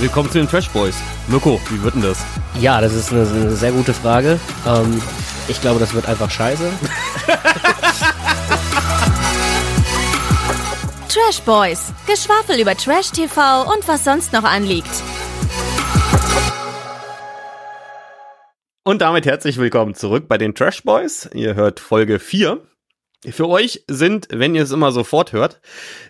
Willkommen zu den Trash Boys. Mirko, wie wird denn das? Ja, das ist eine, eine sehr gute Frage. Ähm, ich glaube, das wird einfach scheiße. Trash Boys. Geschwafel über Trash TV und was sonst noch anliegt. Und damit herzlich willkommen zurück bei den Trash Boys. Ihr hört Folge 4. Für euch sind, wenn ihr es immer sofort hört,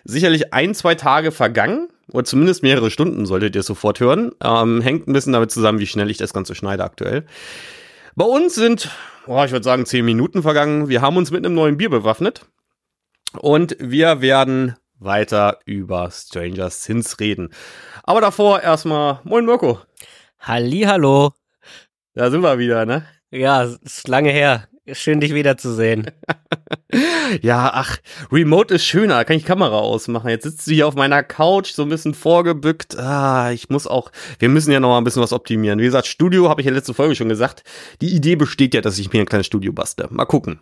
sicherlich ein, zwei Tage vergangen. Oder zumindest mehrere Stunden solltet ihr sofort hören. Ähm, hängt ein bisschen damit zusammen, wie schnell ich das Ganze schneide aktuell. Bei uns sind, oh, ich würde sagen, zehn Minuten vergangen. Wir haben uns mit einem neuen Bier bewaffnet. Und wir werden weiter über Stranger Sins reden. Aber davor erstmal, moin Mirko. Hallo. Da sind wir wieder, ne? Ja, ist lange her. Schön, dich wiederzusehen. ja, ach, Remote ist schöner, kann ich Kamera ausmachen. Jetzt sitzt du hier auf meiner Couch, so ein bisschen vorgebückt. Ah, ich muss auch, wir müssen ja noch mal ein bisschen was optimieren. Wie gesagt, Studio, habe ich ja letzte Folge schon gesagt. Die Idee besteht ja, dass ich mir ein kleines Studio bastle. Mal gucken.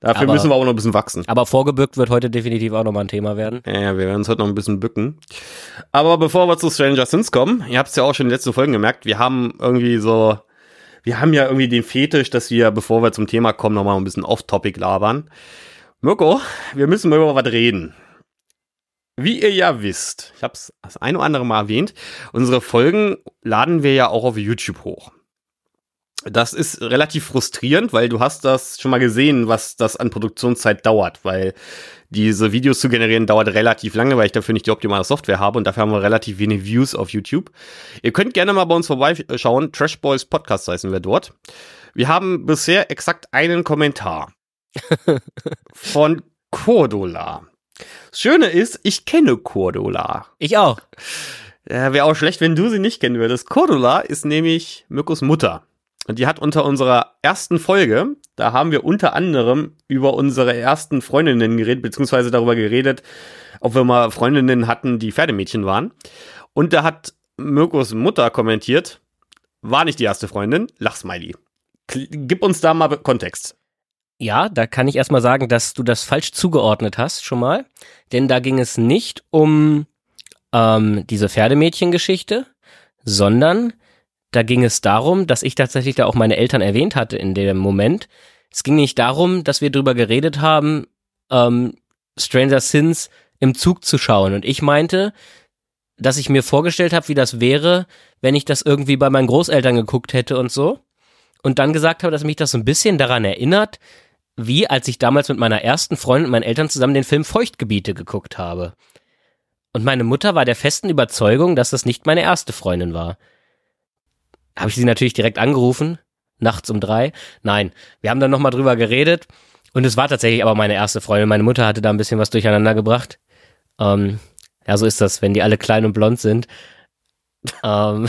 Dafür aber, müssen wir auch noch ein bisschen wachsen. Aber vorgebückt wird heute definitiv auch nochmal ein Thema werden. Ja, wir werden uns heute noch ein bisschen bücken. Aber bevor wir zu Stranger Sins kommen, ihr habt es ja auch schon in den letzten Folgen gemerkt, wir haben irgendwie so wir haben ja irgendwie den Fetisch, dass wir, bevor wir zum Thema kommen, nochmal ein bisschen off-topic labern. Mirko, wir müssen mal über was reden. Wie ihr ja wisst, ich habe es das ein oder andere Mal erwähnt, unsere Folgen laden wir ja auch auf YouTube hoch. Das ist relativ frustrierend, weil du hast das schon mal gesehen, was das an Produktionszeit dauert, weil diese Videos zu generieren dauert relativ lange, weil ich dafür nicht die optimale Software habe und dafür haben wir relativ wenig Views auf YouTube. Ihr könnt gerne mal bei uns vorbeischauen. Trash Boys Podcast heißen wir dort. Wir haben bisher exakt einen Kommentar von Cordula. Das Schöne ist, ich kenne Cordula. Ich auch. Ja, Wäre auch schlecht, wenn du sie nicht kennen würdest. Cordula ist nämlich Mirkos Mutter. Und die hat unter unserer ersten Folge, da haben wir unter anderem über unsere ersten Freundinnen geredet, beziehungsweise darüber geredet, ob wir mal Freundinnen hatten, die Pferdemädchen waren. Und da hat Mirkos Mutter kommentiert, war nicht die erste Freundin, Lachsmiley. Gib uns da mal Kontext. Ja, da kann ich erstmal sagen, dass du das falsch zugeordnet hast, schon mal. Denn da ging es nicht um ähm, diese Pferdemädchen-Geschichte, sondern da ging es darum, dass ich tatsächlich da auch meine Eltern erwähnt hatte in dem Moment. Es ging nicht darum, dass wir drüber geredet haben, ähm, Stranger Sins im Zug zu schauen. Und ich meinte, dass ich mir vorgestellt habe, wie das wäre, wenn ich das irgendwie bei meinen Großeltern geguckt hätte und so. Und dann gesagt habe, dass mich das so ein bisschen daran erinnert, wie als ich damals mit meiner ersten Freundin und meinen Eltern zusammen den Film Feuchtgebiete geguckt habe. Und meine Mutter war der festen Überzeugung, dass das nicht meine erste Freundin war habe ich sie natürlich direkt angerufen, nachts um drei. Nein, wir haben dann nochmal drüber geredet und es war tatsächlich aber meine erste Freundin. Meine Mutter hatte da ein bisschen was durcheinander gebracht. Ähm, ja, so ist das, wenn die alle klein und blond sind. ähm,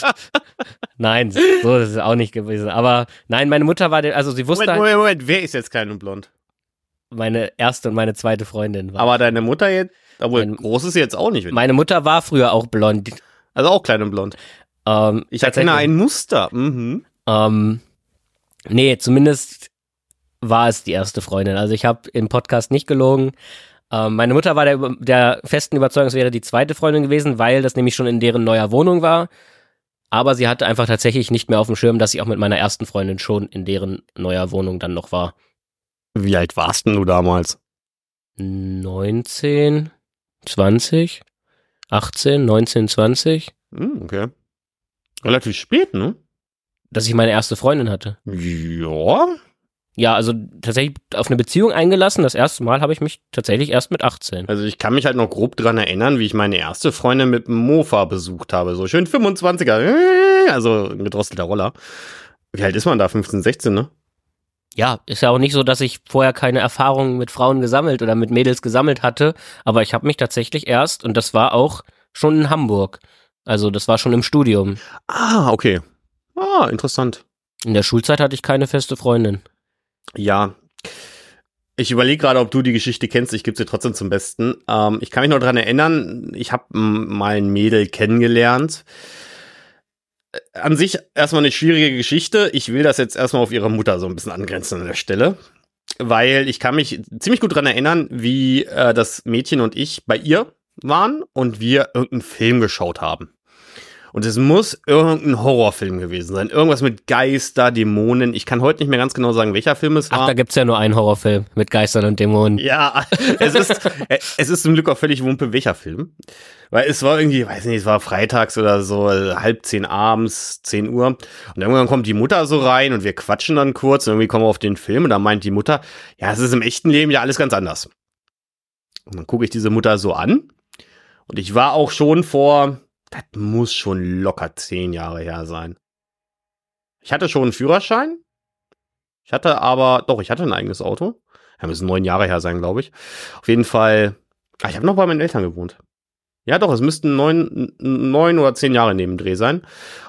nein, so ist es auch nicht gewesen. Aber nein, meine Mutter war, also sie wusste. Moment, Moment, Moment, wer ist jetzt klein und blond? Meine erste und meine zweite Freundin war. Aber deine Mutter jetzt, obwohl mein, groß ist sie jetzt auch nicht. Meine Mutter war früher auch blond. Also auch klein und blond. Ähm, ich erkenne ein Muster. Mhm. Ähm, nee, zumindest war es die erste Freundin. Also ich habe im Podcast nicht gelogen. Ähm, meine Mutter war der, der festen Überzeugung, es wäre die zweite Freundin gewesen, weil das nämlich schon in deren neuer Wohnung war. Aber sie hatte einfach tatsächlich nicht mehr auf dem Schirm, dass ich auch mit meiner ersten Freundin schon in deren neuer Wohnung dann noch war. Wie alt warst denn du damals? 19, 20, 18, 19, 20. Hm, okay. Relativ spät, ne? Dass ich meine erste Freundin hatte. Ja. Ja, also tatsächlich auf eine Beziehung eingelassen. Das erste Mal habe ich mich tatsächlich erst mit 18. Also ich kann mich halt noch grob dran erinnern, wie ich meine erste Freundin mit dem Mofa besucht habe. So schön 25er, also ein gedrosselter Roller. Wie alt ist man da? 15, 16, ne? Ja, ist ja auch nicht so, dass ich vorher keine Erfahrungen mit Frauen gesammelt oder mit Mädels gesammelt hatte. Aber ich habe mich tatsächlich erst, und das war auch schon in Hamburg, also das war schon im Studium. Ah, okay. Ah, interessant. In der Schulzeit hatte ich keine feste Freundin. Ja. Ich überlege gerade, ob du die Geschichte kennst. Ich gebe sie trotzdem zum Besten. Ähm, ich kann mich noch dran erinnern, ich habe mal ein Mädel kennengelernt. Äh, an sich erstmal eine schwierige Geschichte. Ich will das jetzt erstmal auf ihre Mutter so ein bisschen angrenzen an der Stelle. Weil ich kann mich ziemlich gut dran erinnern, wie äh, das Mädchen und ich bei ihr waren und wir irgendeinen Film geschaut haben. Und es muss irgendein Horrorfilm gewesen sein. Irgendwas mit Geister, Dämonen. Ich kann heute nicht mehr ganz genau sagen, welcher Film es war. Ach, da gibt's ja nur einen Horrorfilm mit Geistern und Dämonen. Ja, es ist, es ist zum Glück auch völlig wumpe, welcher Film. Weil es war irgendwie, weiß nicht, es war freitags oder so, halb zehn abends, zehn Uhr. Und irgendwann kommt die Mutter so rein und wir quatschen dann kurz und irgendwie kommen wir auf den Film und dann meint die Mutter, ja, es ist im echten Leben ja alles ganz anders. Und dann gucke ich diese Mutter so an. Und ich war auch schon vor, das muss schon locker zehn Jahre her sein. Ich hatte schon einen Führerschein. Ich hatte aber, doch, ich hatte ein eigenes Auto. Ja, müssen neun Jahre her sein, glaube ich. Auf jeden Fall, ah, ich habe noch bei meinen Eltern gewohnt. Ja, doch, es müssten neun, neun oder zehn Jahre neben Dreh sein.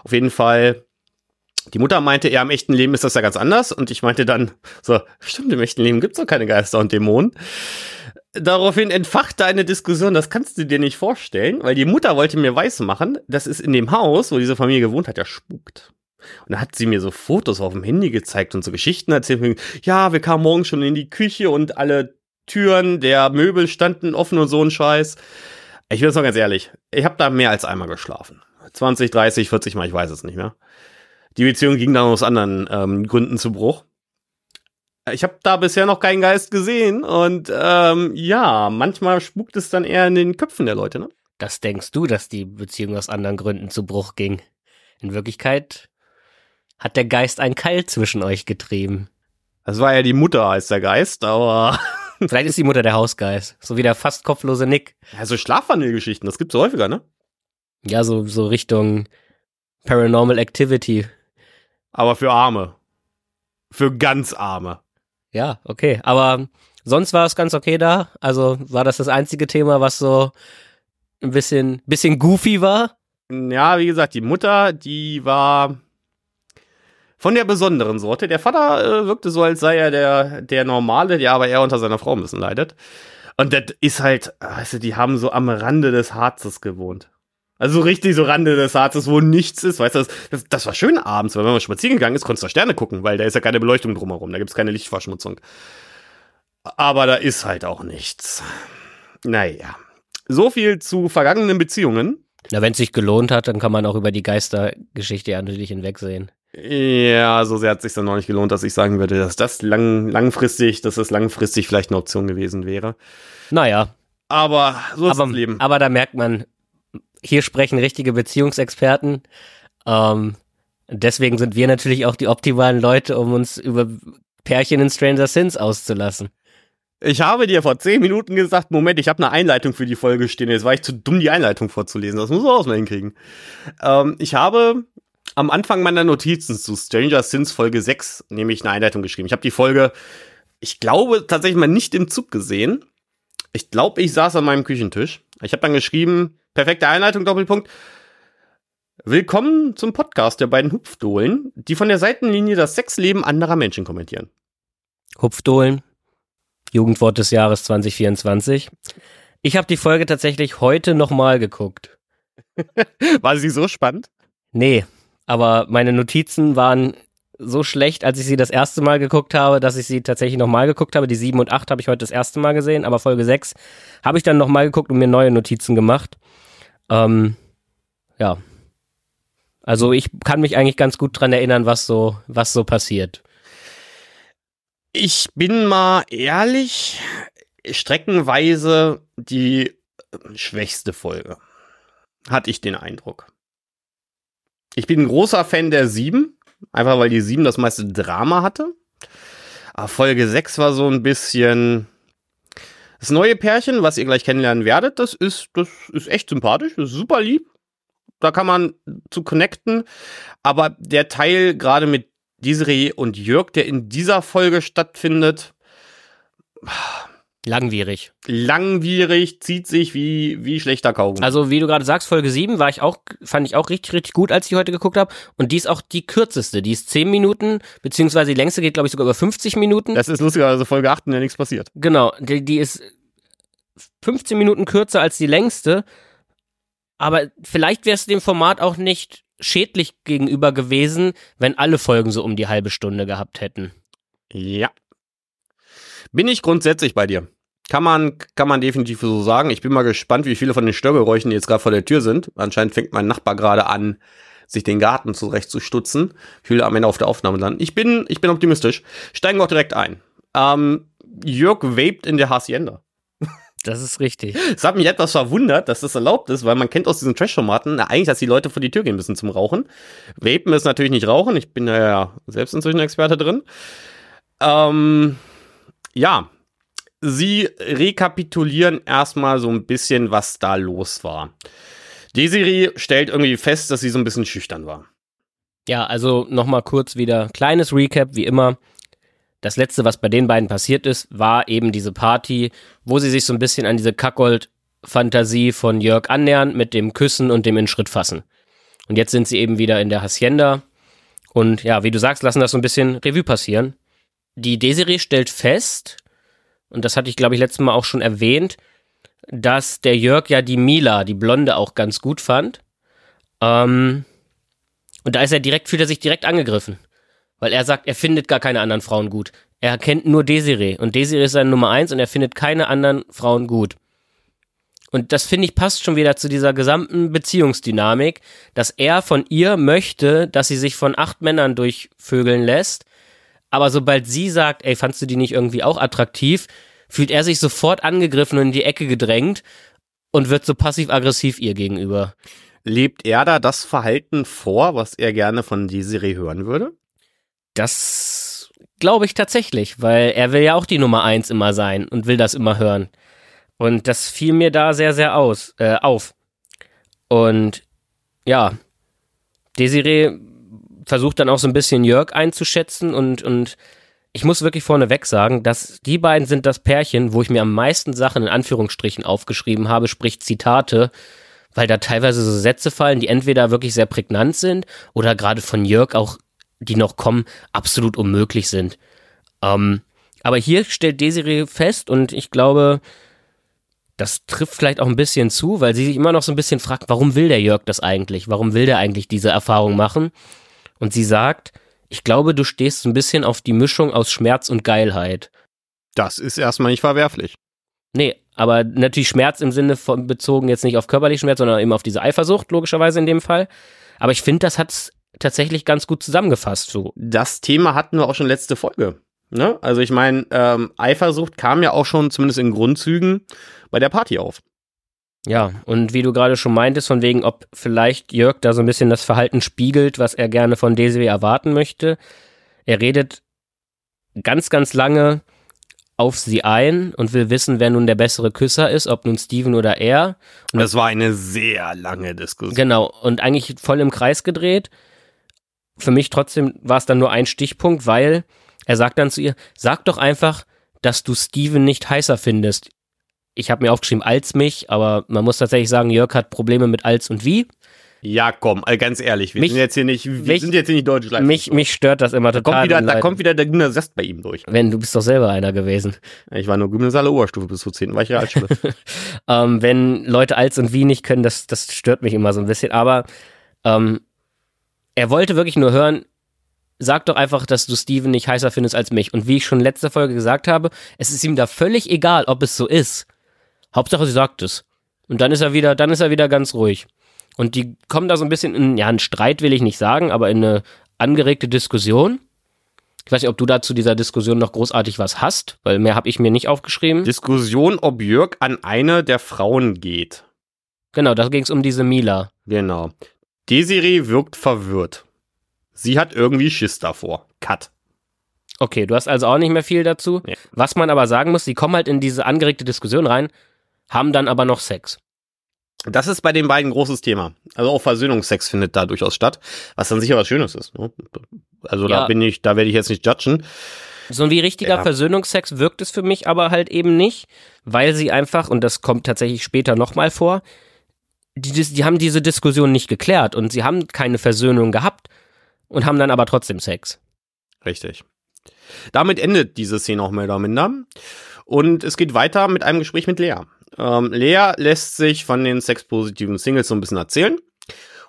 Auf jeden Fall, die Mutter meinte, ja, im echten Leben ist das ja ganz anders. Und ich meinte dann, so, stimmt, im echten Leben gibt's doch keine Geister und Dämonen. Daraufhin entfachte eine Diskussion, das kannst du dir nicht vorstellen, weil die Mutter wollte mir weismachen, dass es in dem Haus, wo diese Familie gewohnt hat, ja spukt. Und dann hat sie mir so Fotos auf dem Handy gezeigt und so Geschichten erzählt. Ja, wir kamen morgen schon in die Küche und alle Türen der Möbel standen offen und so ein Scheiß. Ich will es mal ganz ehrlich, ich habe da mehr als einmal geschlafen. 20, 30, 40 Mal, ich weiß es nicht mehr. Die Beziehung ging dann aus anderen ähm, Gründen zu Bruch. Ich habe da bisher noch keinen Geist gesehen und ähm, ja, manchmal spukt es dann eher in den Köpfen der Leute, ne? Das denkst du, dass die Beziehung aus anderen Gründen zu Bruch ging. In Wirklichkeit hat der Geist einen Keil zwischen euch getrieben. Das war ja die Mutter als der Geist, aber. Vielleicht ist die Mutter der Hausgeist. So wie der fast kopflose Nick. Ja, so Schlafwandelgeschichten, das gibt's häufiger, ne? Ja, so, so Richtung Paranormal Activity. Aber für Arme. Für ganz Arme. Ja, okay. Aber sonst war es ganz okay da. Also war das das einzige Thema, was so ein bisschen, bisschen goofy war? Ja, wie gesagt, die Mutter, die war von der besonderen Sorte. Der Vater äh, wirkte so, als sei er der, der Normale, der aber eher unter seiner Frau ein bisschen leidet. Und das ist halt, du, die haben so am Rande des Harzes gewohnt. Also so richtig so Rande des Harzes, wo nichts ist, weißt du, das, das, das war schön abends, weil wenn man spazieren gegangen ist, konntest du Sterne gucken, weil da ist ja keine Beleuchtung drumherum, da gibt's keine Lichtverschmutzung. Aber da ist halt auch nichts. Naja. So viel zu vergangenen Beziehungen. Na, wenn es sich gelohnt hat, dann kann man auch über die Geistergeschichte ja natürlich hinwegsehen. Ja, so sehr hat es sich dann noch nicht gelohnt, dass ich sagen würde, dass das lang, langfristig, dass das langfristig vielleicht eine Option gewesen wäre. Naja. Aber so ist aber, das Leben. Aber da merkt man, hier sprechen richtige Beziehungsexperten. Ähm, deswegen sind wir natürlich auch die optimalen Leute, um uns über Pärchen in Stranger Sins auszulassen. Ich habe dir vor zehn Minuten gesagt, Moment, ich habe eine Einleitung für die Folge stehen. Jetzt war ich zu dumm, die Einleitung vorzulesen. Das muss man auch mal hinkriegen. Ähm, ich habe am Anfang meiner Notizen zu Stranger Sins Folge 6 nämlich eine Einleitung geschrieben. Ich habe die Folge, ich glaube, tatsächlich mal nicht im Zug gesehen. Ich glaube, ich saß an meinem Küchentisch. Ich habe dann geschrieben, perfekte Einleitung, Doppelpunkt. Willkommen zum Podcast der beiden Hupfdohlen, die von der Seitenlinie das Sexleben anderer Menschen kommentieren. Hupfdohlen, Jugendwort des Jahres 2024. Ich habe die Folge tatsächlich heute nochmal geguckt. War sie so spannend? Nee, aber meine Notizen waren so schlecht, als ich sie das erste Mal geguckt habe, dass ich sie tatsächlich nochmal geguckt habe. Die 7 und 8 habe ich heute das erste Mal gesehen, aber Folge 6 habe ich dann nochmal geguckt und mir neue Notizen gemacht. Ähm, ja. Also ich kann mich eigentlich ganz gut dran erinnern, was so, was so passiert. Ich bin mal ehrlich, streckenweise die schwächste Folge. Hatte ich den Eindruck. Ich bin ein großer Fan der 7, einfach weil die 7 das meiste Drama hatte. Aber Folge 6 war so ein bisschen. Das neue Pärchen, was ihr gleich kennenlernen werdet, das ist, das ist echt sympathisch, das ist super lieb. Da kann man zu connecten. Aber der Teil gerade mit Desiree und Jörg, der in dieser Folge stattfindet. Langwierig. Langwierig, zieht sich wie, wie schlechter Kaugummi. Also, wie du gerade sagst, Folge 7 war ich auch, fand ich auch richtig, richtig gut, als ich heute geguckt habe. Und die ist auch die kürzeste. Die ist 10 Minuten, beziehungsweise die längste geht, glaube ich, sogar über 50 Minuten. Das ist lustiger, also Folge 8, in der nichts passiert. Genau, die, die ist 15 Minuten kürzer als die längste. Aber vielleicht wäre es dem Format auch nicht schädlich gegenüber gewesen, wenn alle Folgen so um die halbe Stunde gehabt hätten. Ja. Bin ich grundsätzlich bei dir. Kann man, kann man definitiv so sagen. Ich bin mal gespannt, wie viele von den Störgeräuschen, die jetzt gerade vor der Tür sind. Anscheinend fängt mein Nachbar gerade an, sich den Garten zurechtzustutzen. Ich will am Ende auf der Aufnahme landen. Ich bin, ich bin optimistisch. Steigen wir auch direkt ein. Ähm, Jörg vaped in der Hacienda. Das ist richtig. Es hat mich etwas verwundert, dass das erlaubt ist, weil man kennt aus diesen Trash-Formaten eigentlich, dass die Leute vor die Tür gehen müssen zum Rauchen. Vapen ist natürlich nicht Rauchen. Ich bin ja selbst inzwischen Experte drin. Ähm, ja, sie rekapitulieren erstmal so ein bisschen, was da los war. Desiree stellt irgendwie fest, dass sie so ein bisschen schüchtern war. Ja, also nochmal kurz wieder kleines Recap, wie immer. Das letzte, was bei den beiden passiert ist, war eben diese Party, wo sie sich so ein bisschen an diese Kackgold-Fantasie von Jörg annähern mit dem Küssen und dem in Schritt fassen. Und jetzt sind sie eben wieder in der Hacienda. Und ja, wie du sagst, lassen das so ein bisschen Revue passieren. Die Desiree stellt fest, und das hatte ich, glaube ich, letztes Mal auch schon erwähnt, dass der Jörg ja die Mila, die Blonde, auch ganz gut fand. Ähm, und da ist er direkt, fühlt er sich direkt angegriffen. Weil er sagt, er findet gar keine anderen Frauen gut. Er kennt nur Desiree. Und Desiree ist seine Nummer eins und er findet keine anderen Frauen gut. Und das finde ich passt schon wieder zu dieser gesamten Beziehungsdynamik, dass er von ihr möchte, dass sie sich von acht Männern durchvögeln lässt. Aber sobald sie sagt, ey, fandst du die nicht irgendwie auch attraktiv, fühlt er sich sofort angegriffen und in die Ecke gedrängt und wird so passiv-aggressiv ihr gegenüber. Lebt er da das Verhalten vor, was er gerne von Desiree hören würde? Das glaube ich tatsächlich, weil er will ja auch die Nummer eins immer sein und will das immer hören. Und das fiel mir da sehr, sehr aus, äh, auf. Und ja, Desiree versucht dann auch so ein bisschen Jörg einzuschätzen und, und ich muss wirklich vorneweg sagen, dass die beiden sind das Pärchen, wo ich mir am meisten Sachen in Anführungsstrichen aufgeschrieben habe, sprich Zitate, weil da teilweise so Sätze fallen, die entweder wirklich sehr prägnant sind oder gerade von Jörg auch die noch kommen, absolut unmöglich sind. Ähm, aber hier stellt Desiree fest und ich glaube, das trifft vielleicht auch ein bisschen zu, weil sie sich immer noch so ein bisschen fragt, warum will der Jörg das eigentlich? Warum will der eigentlich diese Erfahrung machen? Und sie sagt, ich glaube, du stehst ein bisschen auf die Mischung aus Schmerz und Geilheit. Das ist erstmal nicht verwerflich. Nee, aber natürlich Schmerz im Sinne von bezogen jetzt nicht auf körperlichen Schmerz, sondern eben auf diese Eifersucht, logischerweise in dem Fall. Aber ich finde, das hat's tatsächlich ganz gut zusammengefasst. So. Das Thema hatten wir auch schon letzte Folge. Ne? Also ich meine, ähm, Eifersucht kam ja auch schon zumindest in Grundzügen bei der Party auf. Ja, und wie du gerade schon meintest, von wegen, ob vielleicht Jörg da so ein bisschen das Verhalten spiegelt, was er gerne von Desiree erwarten möchte. Er redet ganz, ganz lange auf sie ein und will wissen, wer nun der bessere Küsser ist, ob nun Steven oder er. Und das war eine sehr lange Diskussion. Genau, und eigentlich voll im Kreis gedreht für mich trotzdem war es dann nur ein Stichpunkt, weil er sagt dann zu ihr, sag doch einfach, dass du Steven nicht heißer findest. Ich habe mir aufgeschrieben als mich, aber man muss tatsächlich sagen, Jörg hat Probleme mit als und wie. Ja, komm, äh, ganz ehrlich, wir Mich- sind jetzt hier nicht, wir mich- sind jetzt hier nicht deutsch. Mich, mich stört das immer da total. kommt wieder, da kommt wieder der Gymnasiast bei ihm durch. wenn du bist doch selber einer gewesen. Ich war nur Gymnasiale Oberstufe bis zur 10. war ich Realschule. Ähm, wenn Leute als und wie nicht können, das, das stört mich immer so ein bisschen. Aber ähm, er wollte wirklich nur hören, sag doch einfach, dass du Steven nicht heißer findest als mich. Und wie ich schon letzte Folge gesagt habe, es ist ihm da völlig egal, ob es so ist. Hauptsache, sie sagt es. Und dann ist er wieder, dann ist er wieder ganz ruhig. Und die kommen da so ein bisschen in, ja, einen Streit will ich nicht sagen, aber in eine angeregte Diskussion. Ich weiß nicht, ob du da zu dieser Diskussion noch großartig was hast, weil mehr habe ich mir nicht aufgeschrieben. Diskussion, ob Jörg an eine der Frauen geht. Genau, da ging es um diese Mila. Genau. Desiree wirkt verwirrt. Sie hat irgendwie Schiss davor. Cut. Okay, du hast also auch nicht mehr viel dazu. Nee. Was man aber sagen muss, die kommen halt in diese angeregte Diskussion rein, haben dann aber noch Sex. Das ist bei den beiden ein großes Thema. Also auch Versöhnungsex findet da durchaus statt, was dann sicher was Schönes ist. Ne? Also da Ja. bin ich, da werde ich jetzt nicht judgen. So wie richtiger Ja. Versöhnungsex wirkt es für mich aber halt eben nicht, weil sie einfach, und das kommt tatsächlich später nochmal vor, die, die haben diese Diskussion nicht geklärt und sie haben keine Versöhnung gehabt und haben dann aber trotzdem Sex. Richtig. Damit endet diese Szene auch mehr oder minder. Und es geht weiter mit einem Gespräch mit Lea. Ähm, Lea lässt sich von den sexpositiven Singles so ein bisschen erzählen.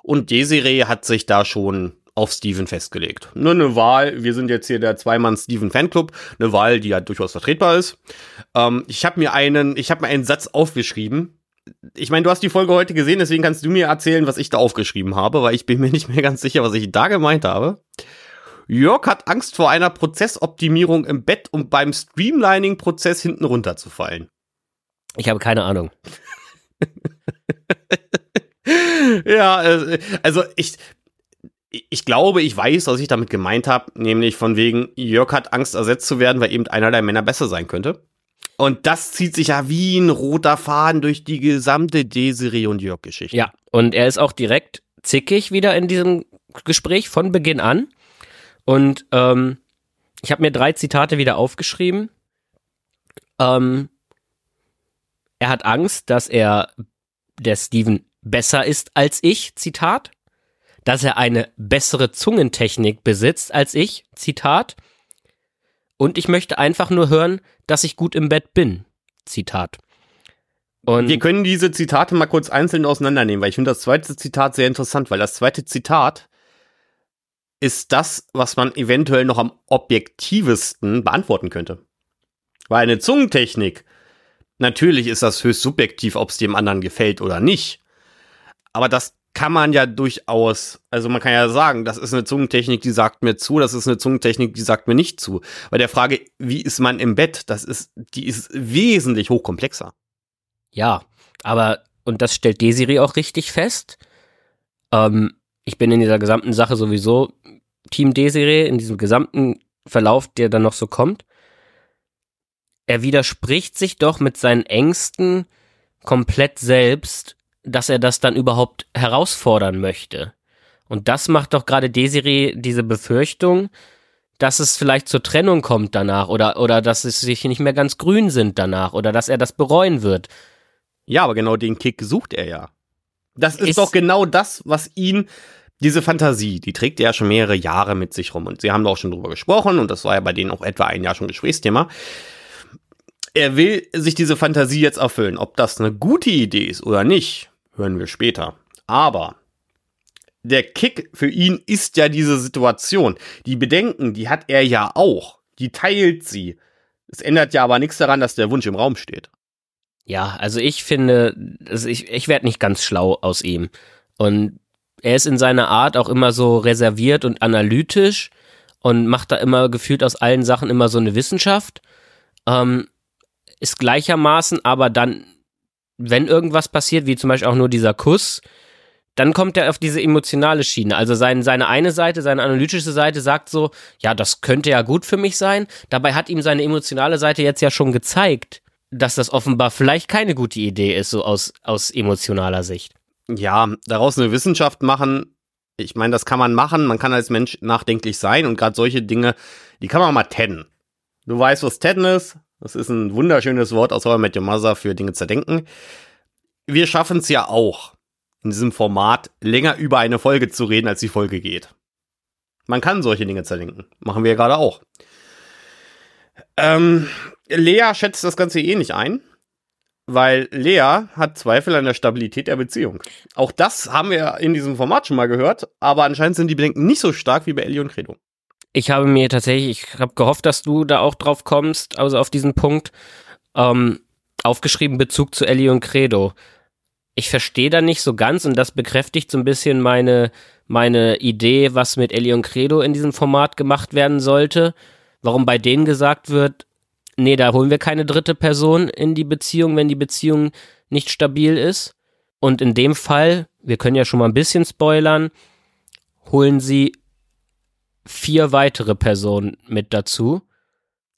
Und Desiree hat sich da schon auf Steven festgelegt. Nur eine Wahl, wir sind jetzt hier der Zweimann-Steven-Fanclub, eine Wahl, die ja durchaus vertretbar ist. Ähm, ich habe mir einen, ich habe mir einen Satz aufgeschrieben. Ich meine, du hast die Folge heute gesehen, deswegen kannst du mir erzählen, was ich da aufgeschrieben habe, weil ich bin mir nicht mehr ganz sicher, was ich da gemeint habe. Jörg hat Angst vor einer Prozessoptimierung im Bett und beim Streamlining-Prozess hinten runterzufallen. Ich habe keine Ahnung. ja, äh, also ich, ich glaube, ich weiß, was ich damit gemeint habe, nämlich von wegen, Jörg hat Angst, ersetzt zu werden, weil eben einer der Männer besser sein könnte. Und das zieht sich ja wie ein roter Faden durch die gesamte Desiree und Jörg-Geschichte. Ja, und er ist auch direkt zickig wieder in diesem Gespräch von Beginn an. Und ähm, ich habe mir drei Zitate wieder aufgeschrieben. Ähm, er hat Angst, dass er der Steven besser ist als ich, Zitat dass er eine bessere Zungentechnik besitzt als ich, Zitat. Und ich möchte einfach nur hören, dass ich gut im Bett bin, Zitat. Und wir können diese Zitate mal kurz einzeln auseinandernehmen, weil ich finde das zweite Zitat sehr interessant, weil das zweite Zitat ist das, was man eventuell noch am objektivsten beantworten könnte. Weil eine Zungentechnik, natürlich ist das höchst subjektiv, ob es dem anderen gefällt oder nicht. Aber das kann man ja durchaus, also man kann ja sagen, das ist eine Zungentechnik, die sagt mir zu, das ist eine Zungentechnik, die sagt mir nicht zu. Bei der Frage, wie ist man im Bett, das ist, die ist wesentlich hochkomplexer. Ja, aber, und das stellt Desiree auch richtig fest. Ähm, ich bin in dieser gesamten Sache sowieso Team Desiree, in diesem gesamten Verlauf, der dann noch so kommt. Er widerspricht sich doch mit seinen Ängsten komplett selbst dass er das dann überhaupt herausfordern möchte. Und das macht doch gerade Desiree diese Befürchtung, dass es vielleicht zur Trennung kommt danach oder, oder dass es sich nicht mehr ganz grün sind danach oder dass er das bereuen wird. Ja, aber genau den Kick sucht er ja. Das ist, ist doch genau das, was ihn, diese Fantasie, die trägt er ja schon mehrere Jahre mit sich rum. Und sie haben da auch schon drüber gesprochen und das war ja bei denen auch etwa ein Jahr schon Gesprächsthema er will sich diese Fantasie jetzt erfüllen. Ob das eine gute Idee ist oder nicht, hören wir später. Aber der Kick für ihn ist ja diese Situation. Die Bedenken, die hat er ja auch. Die teilt sie. Es ändert ja aber nichts daran, dass der Wunsch im Raum steht. Ja, also ich finde, also ich, ich werde nicht ganz schlau aus ihm. Und er ist in seiner Art auch immer so reserviert und analytisch und macht da immer gefühlt aus allen Sachen immer so eine Wissenschaft. Ähm, ist gleichermaßen aber dann wenn irgendwas passiert, wie zum Beispiel auch nur dieser Kuss, dann kommt er auf diese emotionale Schiene. Also sein, seine eine Seite, seine analytische Seite sagt so, ja, das könnte ja gut für mich sein. Dabei hat ihm seine emotionale Seite jetzt ja schon gezeigt, dass das offenbar vielleicht keine gute Idee ist, so aus, aus emotionaler Sicht. Ja, daraus eine Wissenschaft machen, ich meine, das kann man machen, man kann als Mensch nachdenklich sein und gerade solche Dinge, die kann man mal tedden. Du weißt, was tedden ist, das ist ein wunderschönes Wort aus I Met Your Mother für Dinge zerdenken. Wir schaffen es ja auch, in diesem Format länger über eine Folge zu reden, als die Folge geht. Man kann solche Dinge zerdenken. Machen wir ja gerade auch. Ähm, Lea schätzt das Ganze eh nicht ein, weil Lea hat Zweifel an der Stabilität der Beziehung. Auch das haben wir in diesem Format schon mal gehört, aber anscheinend sind die Bedenken nicht so stark wie bei Ellie und Credo. Ich habe mir tatsächlich, ich habe gehofft, dass du da auch drauf kommst, also auf diesen Punkt, ähm, aufgeschrieben Bezug zu Ellie und Credo. Ich verstehe da nicht so ganz und das bekräftigt so ein bisschen meine, meine Idee, was mit Ellie und Credo in diesem Format gemacht werden sollte. Warum bei denen gesagt wird, nee, da holen wir keine dritte Person in die Beziehung, wenn die Beziehung nicht stabil ist. Und in dem Fall, wir können ja schon mal ein bisschen spoilern, holen sie vier weitere Personen mit dazu.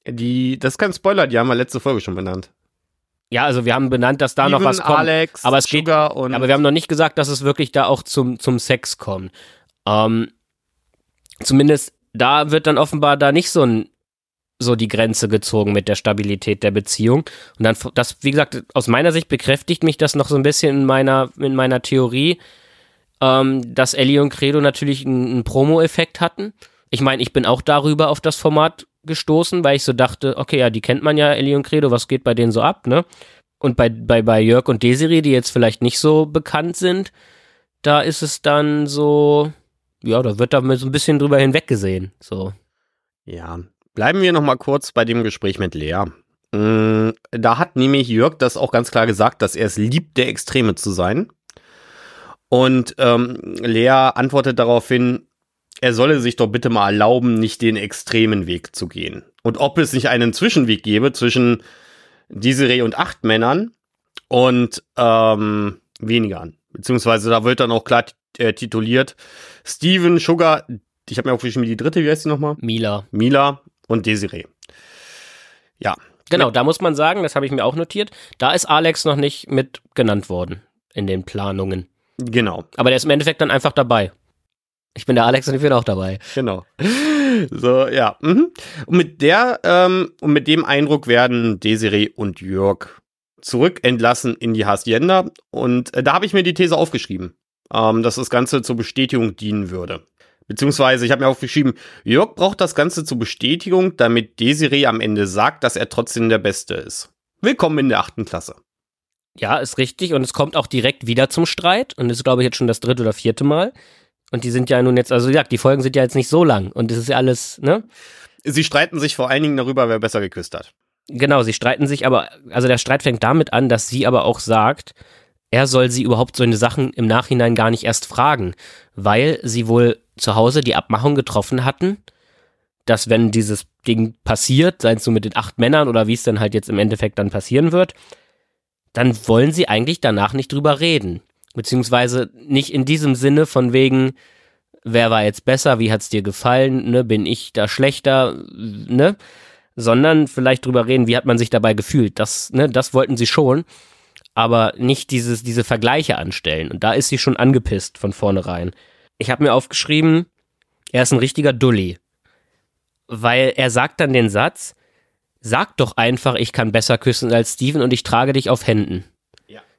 Die, das ist kein Spoiler, die haben wir letzte Folge schon benannt. Ja, also wir haben benannt, dass da Steven, noch was kommt. Alex, aber es geht, und aber wir haben noch nicht gesagt, dass es wirklich da auch zum, zum Sex kommt. Ähm, zumindest da wird dann offenbar da nicht so ein so die Grenze gezogen mit der Stabilität der Beziehung. Und dann, das, wie gesagt, aus meiner Sicht bekräftigt mich das noch so ein bisschen in meiner, in meiner Theorie, ähm, dass Ellie und Credo natürlich einen, einen Promo-Effekt hatten ich meine, ich bin auch darüber auf das Format gestoßen, weil ich so dachte, okay, ja, die kennt man ja, Ellie und Credo, was geht bei denen so ab, ne? Und bei, bei, bei Jörg und Desiree, die jetzt vielleicht nicht so bekannt sind, da ist es dann so, ja, da wird da so ein bisschen drüber hinweggesehen. So. Ja, bleiben wir noch mal kurz bei dem Gespräch mit Lea. Mm, Da hat nämlich Jörg das auch ganz klar gesagt, dass er es liebt, der Extreme zu sein. Und ähm, Lea antwortet daraufhin, er solle sich doch bitte mal erlauben, nicht den extremen Weg zu gehen. Und ob es nicht einen Zwischenweg gäbe zwischen Desiree und acht Männern und ähm, weniger an. Beziehungsweise da wird dann auch klar äh, tituliert Steven, Sugar, ich habe mir aufgeschrieben, die dritte, wie heißt die nochmal? Mila. Mila und Desiree. Ja, Genau, da muss man sagen, das habe ich mir auch notiert, da ist Alex noch nicht mit genannt worden in den Planungen. genau. Aber der ist im Endeffekt dann einfach dabei. Ich bin der Alex und ich bin auch dabei. Genau. So, ja. Mhm. Und mit der, ähm, und mit dem Eindruck werden Desiree und Jörg zurückentlassen in die Hacienda. Und äh, da habe ich mir die These aufgeschrieben, ähm, dass das Ganze zur Bestätigung dienen würde. Beziehungsweise, ich habe mir aufgeschrieben, Jörg braucht das Ganze zur Bestätigung, damit Desiree am Ende sagt, dass er trotzdem der Beste ist. Willkommen in der achten Klasse. Ja, ist richtig. Und es kommt auch direkt wieder zum Streit. Und das ist, glaube ich, jetzt schon das dritte oder vierte Mal. Und die sind ja nun jetzt, also ja, die Folgen sind ja jetzt nicht so lang. Und das ist ja alles, ne? Sie streiten sich vor allen Dingen darüber, wer besser geküsst hat. Genau, sie streiten sich aber, also der Streit fängt damit an, dass sie aber auch sagt, er soll sie überhaupt solche Sachen im Nachhinein gar nicht erst fragen, weil sie wohl zu Hause die Abmachung getroffen hatten, dass wenn dieses Ding passiert, sei es so mit den acht Männern oder wie es dann halt jetzt im Endeffekt dann passieren wird, dann wollen sie eigentlich danach nicht drüber reden. Beziehungsweise nicht in diesem Sinne von wegen, wer war jetzt besser, wie hat's dir gefallen, ne, bin ich da schlechter, ne? Sondern vielleicht drüber reden, wie hat man sich dabei gefühlt. Das, ne, das wollten sie schon, aber nicht dieses, diese Vergleiche anstellen. Und da ist sie schon angepisst von vornherein. Ich habe mir aufgeschrieben, er ist ein richtiger Dulli. Weil er sagt dann den Satz, sag doch einfach, ich kann besser küssen als Steven und ich trage dich auf Händen.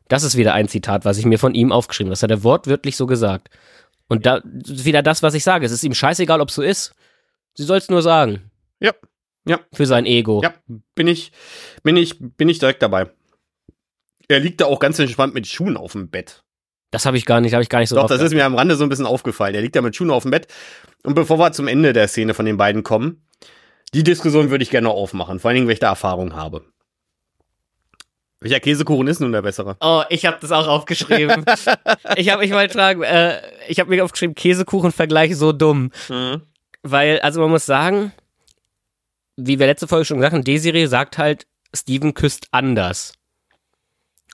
Das ist wieder ein Zitat, was ich mir von ihm aufgeschrieben habe. Das hat er wortwörtlich so gesagt. Und da ist wieder das, was ich sage. Es ist ihm scheißegal, ob es so ist. Sie soll es nur sagen. Ja. Ja. Für sein Ego. Ja, bin ich, bin ich, bin ich direkt dabei. Er liegt da auch ganz entspannt mit Schuhen auf dem Bett. Das habe ich gar nicht, habe ich gar nicht so Doch, das ist mir am Rande so ein bisschen aufgefallen. Er liegt da mit Schuhen auf dem Bett. Und bevor wir zum Ende der Szene von den beiden kommen, die Diskussion würde ich gerne noch aufmachen. Vor allen Dingen, weil ich da Erfahrung habe. Welcher Käsekuchen ist nun der bessere? Oh, ich habe das auch aufgeschrieben. ich habe mich mal fragen, äh, ich habe mir aufgeschrieben, Käsekuchenvergleich so dumm. Weil, also man muss sagen, wie wir letzte Folge schon gesagt haben, Desiree sagt halt, Steven küsst anders.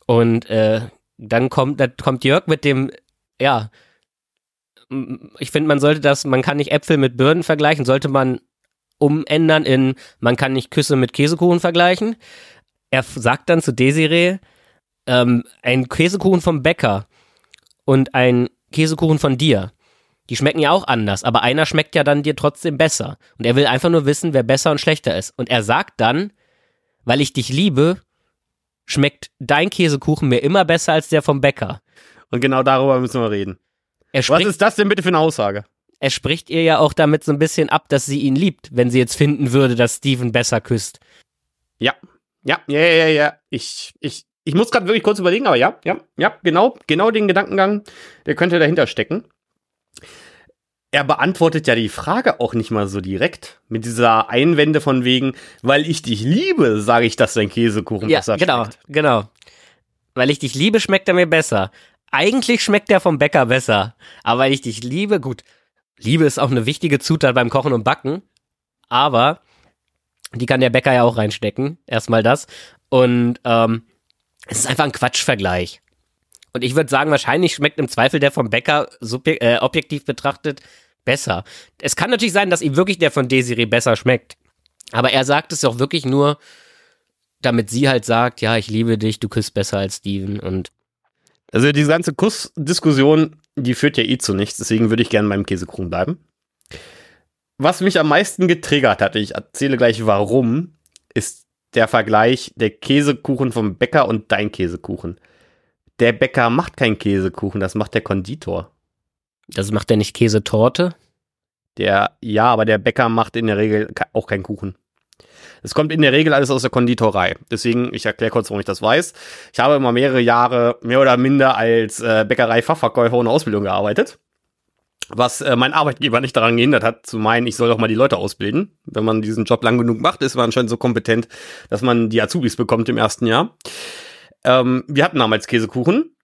Und äh, dann kommt, dann kommt Jörg mit dem, ja, ich finde, man sollte das, man kann nicht Äpfel mit Birnen vergleichen, sollte man umändern in, man kann nicht Küsse mit Käsekuchen vergleichen. Er sagt dann zu Desiree, ähm, ein Käsekuchen vom Bäcker und ein Käsekuchen von dir, die schmecken ja auch anders, aber einer schmeckt ja dann dir trotzdem besser. Und er will einfach nur wissen, wer besser und schlechter ist. Und er sagt dann, weil ich dich liebe, schmeckt dein Käsekuchen mir immer besser als der vom Bäcker. Und genau darüber müssen wir reden. Er Was spricht, ist das denn bitte für eine Aussage? er spricht ihr ja auch damit so ein bisschen ab, dass sie ihn liebt, wenn sie jetzt finden würde, dass Steven besser küsst. Ja, ja, ja, ja, ja. Ich, ich, ich muss gerade wirklich kurz überlegen, aber ja, ja, ja, genau, genau den Gedankengang, der könnte dahinter stecken. Er beantwortet ja die Frage auch nicht mal so direkt mit dieser Einwände von wegen, weil ich dich liebe, sage ich, dass dein Käsekuchen Ja, besser genau, schmeckt. genau. Weil ich dich liebe, schmeckt er mir besser. Eigentlich schmeckt der vom Bäcker besser. Aber weil ich dich liebe, gut, Liebe ist auch eine wichtige Zutat beim Kochen und Backen. Aber die kann der Bäcker ja auch reinstecken. Erstmal das. Und ähm, es ist einfach ein Quatschvergleich. Und ich würde sagen, wahrscheinlich schmeckt im Zweifel der vom Bäcker äh, objektiv betrachtet besser. Es kann natürlich sein, dass ihm wirklich der von Desiree besser schmeckt. Aber er sagt es auch wirklich nur, damit sie halt sagt, ja, ich liebe dich, du küsst besser als Steven und Also diese ganze Kussdiskussion, die führt ja eh zu nichts, deswegen würde ich gerne beim Käsekuchen bleiben. Was mich am meisten getriggert hatte, ich erzähle gleich warum, ist der Vergleich der Käsekuchen vom Bäcker und dein Käsekuchen. Der Bäcker macht keinen Käsekuchen, das macht der Konditor. das macht er nicht Käsetorte. Der, ja, aber der Bäcker macht in der Regel auch keinen Kuchen. Es kommt in der Regel alles aus der Konditorei. Deswegen, ich erkläre kurz, warum ich das weiß. Ich habe immer mehrere Jahre mehr oder minder als äh, Bäckerei-Fachverkäufer ohne Ausbildung gearbeitet. Was äh, mein Arbeitgeber nicht daran gehindert hat, zu meinen, ich soll doch mal die Leute ausbilden. Wenn man diesen Job lang genug macht, ist man anscheinend so kompetent, dass man die Azubis bekommt im ersten Jahr. Ähm, wir hatten damals Käsekuchen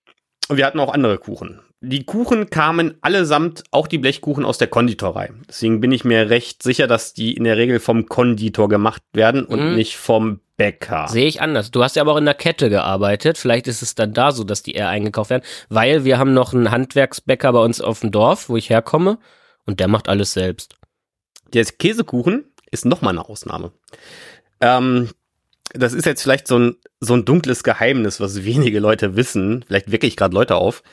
und wir hatten auch andere Kuchen. Die Kuchen kamen allesamt, auch die Blechkuchen aus der Konditorei. Deswegen bin ich mir recht sicher, dass die in der Regel vom Konditor gemacht werden und Mhm. nicht vom Bäcker. Sehe ich anders. Du hast ja aber auch in der Kette gearbeitet. Vielleicht ist es dann da so, dass die eher eingekauft werden, weil wir haben noch einen Handwerksbäcker bei uns auf dem Dorf, wo ich herkomme, und der macht alles selbst. Der Käsekuchen ist nochmal eine Ausnahme. Ähm, das ist jetzt vielleicht so ein, so ein dunkles Geheimnis, was wenige Leute wissen. Vielleicht wecke ich gerade Leute auf.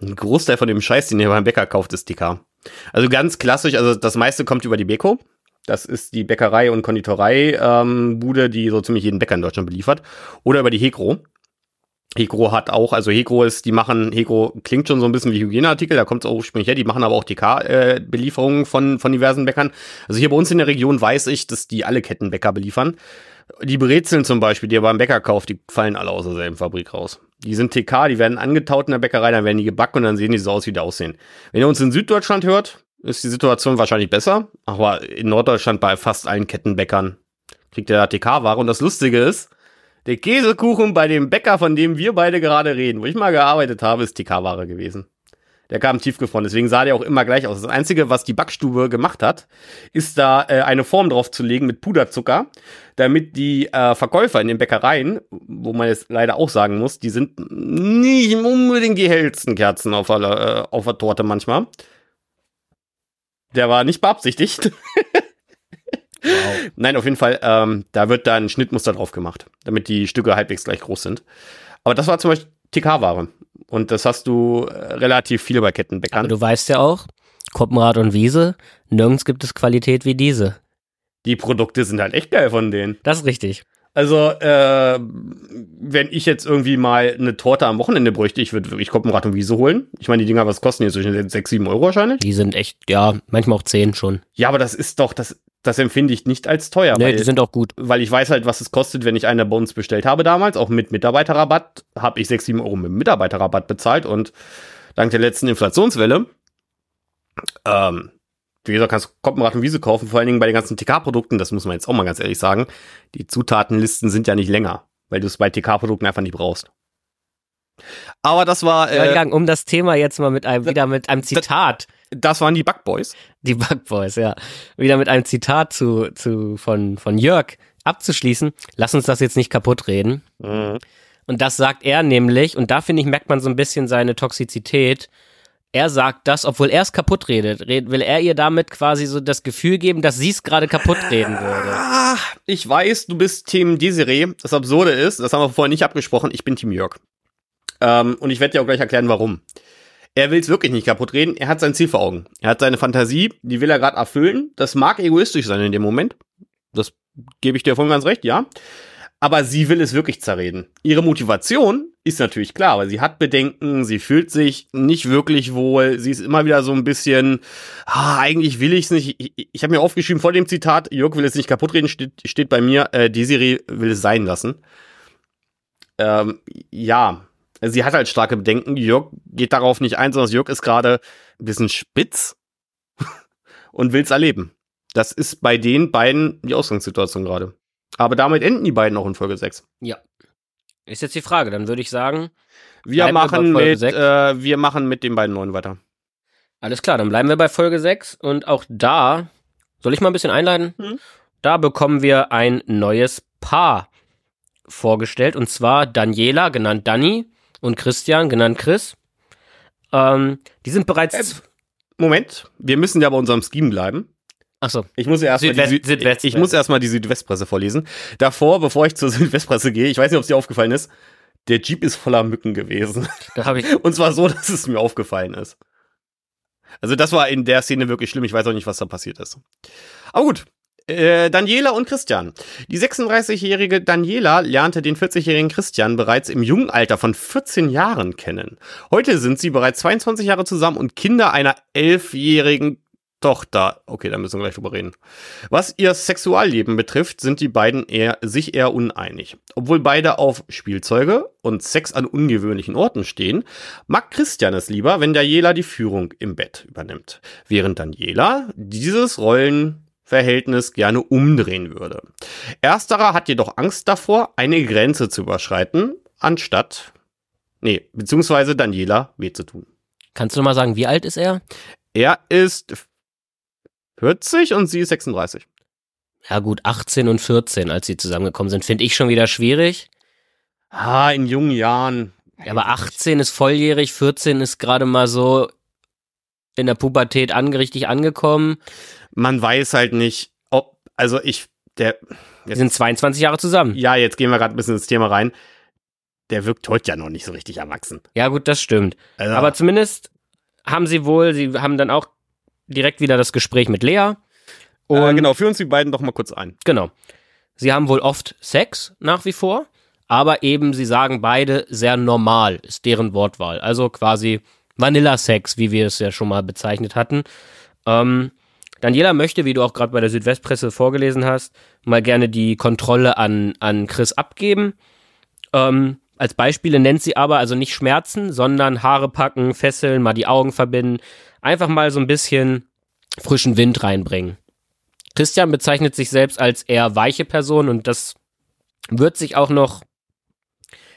Ein Großteil von dem Scheiß, den ihr beim Bäcker kauft, ist TK. Also ganz klassisch, also das meiste kommt über die Beko. Das ist die Bäckerei- und Konditorei-Bude, die so ziemlich jeden Bäcker in Deutschland beliefert. Oder über die Hegro. Hegro hat auch, also Hegro ist, die machen, Hegro klingt schon so ein bisschen wie Hygieneartikel, da kommt es auch ursprünglich her, die machen aber auch TK-Belieferungen von, von diversen Bäckern. Also hier bei uns in der Region weiß ich, dass die alle Kettenbäcker beliefern. Die Brezeln zum Beispiel, die ihr beim Bäcker kauft, die fallen alle aus derselben Fabrik raus. Die sind TK, die werden angetaut in der Bäckerei, dann werden die gebacken und dann sehen die so aus, wie die aussehen. Wenn ihr uns in Süddeutschland hört, ist die Situation wahrscheinlich besser, aber in Norddeutschland bei fast allen Kettenbäckern kriegt da TK-Ware und das Lustige ist, der Käsekuchen bei dem Bäcker, von dem wir beide gerade reden, wo ich mal gearbeitet habe, ist TK-Ware gewesen. Der kam tiefgefroren, deswegen sah der auch immer gleich aus. Das Einzige, was die Backstube gemacht hat, ist da äh, eine Form drauf zu legen mit Puderzucker, damit die äh, Verkäufer in den Bäckereien, wo man jetzt leider auch sagen muss, die sind nicht unbedingt die hellsten Kerzen auf, aller, äh, auf der Torte manchmal. Der war nicht beabsichtigt. Nein, auf jeden Fall, ähm, da wird da ein Schnittmuster drauf gemacht, damit die Stücke halbwegs gleich groß sind. Aber das war zum Beispiel TK-Ware. Und das hast du äh, relativ viel bei Aber Kettenbäckern. du weißt ja auch, Koppenrad und Wiese, nirgends gibt es Qualität wie diese. Die Produkte sind halt echt geil von denen. Das ist richtig. Also, äh, wenn ich jetzt irgendwie mal eine Torte am Wochenende bräuchte, ich würde wirklich Koppenrad und Wiese holen. Ich meine, die Dinger, was kosten die zwischen 6, 7 Euro wahrscheinlich? Die sind echt, ja, manchmal auch zehn schon. Ja, aber das ist doch, das, das empfinde ich nicht als teuer. nee, weil, die sind auch gut. weil ich weiß halt, was es kostet, wenn ich eine bei uns bestellt habe damals, auch mit Mitarbeiterrabatt, habe ich 6, 7 Euro mit Mitarbeiterrabatt bezahlt und dank der letzten Inflationswelle, ähm, wie gesagt, kannst du Koppenrad und Wiese kaufen, vor allen Dingen bei den ganzen TK-Produkten, das muss man jetzt auch mal ganz ehrlich sagen, die Zutatenlisten sind ja nicht länger, weil du es bei TK-Produkten einfach nicht brauchst. Aber das war, äh, Wolfgang, um das Thema jetzt mal mit einem, wieder mit einem Zitat, das waren die Bugboys. die Bugboys, ja, wieder mit einem Zitat zu, zu, von, von Jörg abzuschließen. Lass uns das jetzt nicht kaputt reden. Mhm. Und das sagt er nämlich, und da finde ich, merkt man so ein bisschen seine Toxizität. Er sagt das, obwohl er es kaputt redet, red, will er ihr damit quasi so das Gefühl geben, dass sie es gerade kaputt reden würde. Ich weiß, du bist Team Desiree. Das Absurde ist, das haben wir vorher nicht abgesprochen, ich bin Team Jörg. Ähm, und ich werde dir auch gleich erklären, warum. Er will es wirklich nicht kaputt reden. Er hat sein Ziel vor Augen. Er hat seine Fantasie, die will er gerade erfüllen. Das mag egoistisch sein in dem Moment. Das gebe ich dir voll ganz recht, ja. Aber sie will es wirklich zerreden. Ihre Motivation ist natürlich klar, weil sie hat Bedenken, sie fühlt sich nicht wirklich wohl, sie ist immer wieder so ein bisschen, ah, eigentlich will ich es nicht. Ich, ich, habe mir aufgeschrieben vor dem Zitat, Jörg will es nicht kaputt reden, steht, steht bei mir, äh, Desiree will es sein lassen. Ähm, ja, sie hat halt starke Bedenken. Jörg geht darauf nicht ein, sondern Jörg ist gerade ein bisschen spitz und will es erleben. Das ist bei den beiden die Ausgangssituation gerade. Aber damit enden die beiden auch in Folge 6. Ja. Ist jetzt die Frage, dann würde ich sagen, Wir wir machen Folge mit, äh, wir machen mit den beiden neuen weiter. alles klar, dann bleiben wir bei Folge 6 und auch da, soll ich mal ein bisschen einleiten? Mhm. Da bekommen wir ein neues Paar vorgestellt und zwar Daniela, genannt Dani, und Christian, genannt Chris. Ähm, die sind bereits. Äh, Moment, wir müssen ja bei unserem Scheme bleiben. Achso, Ich muss erstmal die, Südwest- Süd Südwest- ich muss erstmal die Südwestpresse vorlesen. Davor, bevor ich zur Südwestpresse gehe, ich weiß nicht, ob es dir aufgefallen ist, der Jeep ist voller Mücken gewesen. da habe ich. Und zwar so, dass es mir aufgefallen ist. Also das war in der Szene wirklich schlimm. Ich weiß auch nicht, was da passiert ist. Aber gut. Äh, Daniela und Christian. Die 36-jährige Daniela lernte den 40-jährigen Christian bereits im jungen Alter von 14 Jahren kennen. Heute sind sie bereits 22 Jahre zusammen und Kinder einer 11-jährigen Tochter. Okay, da müssen wir gleich drüber reden. Was ihr Sexualleben betrifft, sind die beiden eher, sich eher uneinig. Obwohl beide auf Spielzeuge und Sex an ungewöhnlichen Orten stehen, mag Christian es lieber, wenn Daniela die Führung im Bett übernimmt. Während Daniela dieses Rollenverhältnis gerne umdrehen würde. Ersterer hat jedoch Angst davor, eine Grenze zu überschreiten, anstatt, nee, beziehungsweise Daniela weh zu tun. Kannst du mal sagen, wie alt ist er? Er ist 40 und sie ist 36. Ja gut, 18 und 14, als sie zusammengekommen sind, finde ich schon wieder schwierig. Ah, in jungen Jahren. Ja, aber 18 ist volljährig, 14 ist gerade mal so in der Pubertät ange richtig angekommen. Man weiß halt nicht, ob, also ich, der, Die sind 22 Jahre zusammen. ja, jetzt gehen wir gerade ein bisschen ins Thema rein. Der wirkt heute ja noch nicht so richtig erwachsen. Ja gut, das stimmt. Also, Aber zumindest haben sie wohl, sie haben dann auch direkt wieder das Gespräch mit Lea. Und äh, genau, führen uns die beiden doch mal kurz ein. Genau. Sie haben wohl oft Sex nach wie vor, aber eben, sie sagen beide sehr normal, ist deren Wortwahl. Also quasi Vanilla-Sex, wie wir es ja schon mal bezeichnet hatten. Ähm, Daniela möchte, wie du auch gerade bei der Südwestpresse vorgelesen hast, mal gerne die Kontrolle an, an Chris abgeben. Ähm, als Beispiele nennt sie aber also nicht Schmerzen, sondern Haare packen, fesseln, mal die Augen verbinden. Einfach mal so ein bisschen frischen Wind reinbringen. Christian bezeichnet sich selbst als eher weiche Person und das wird sich auch noch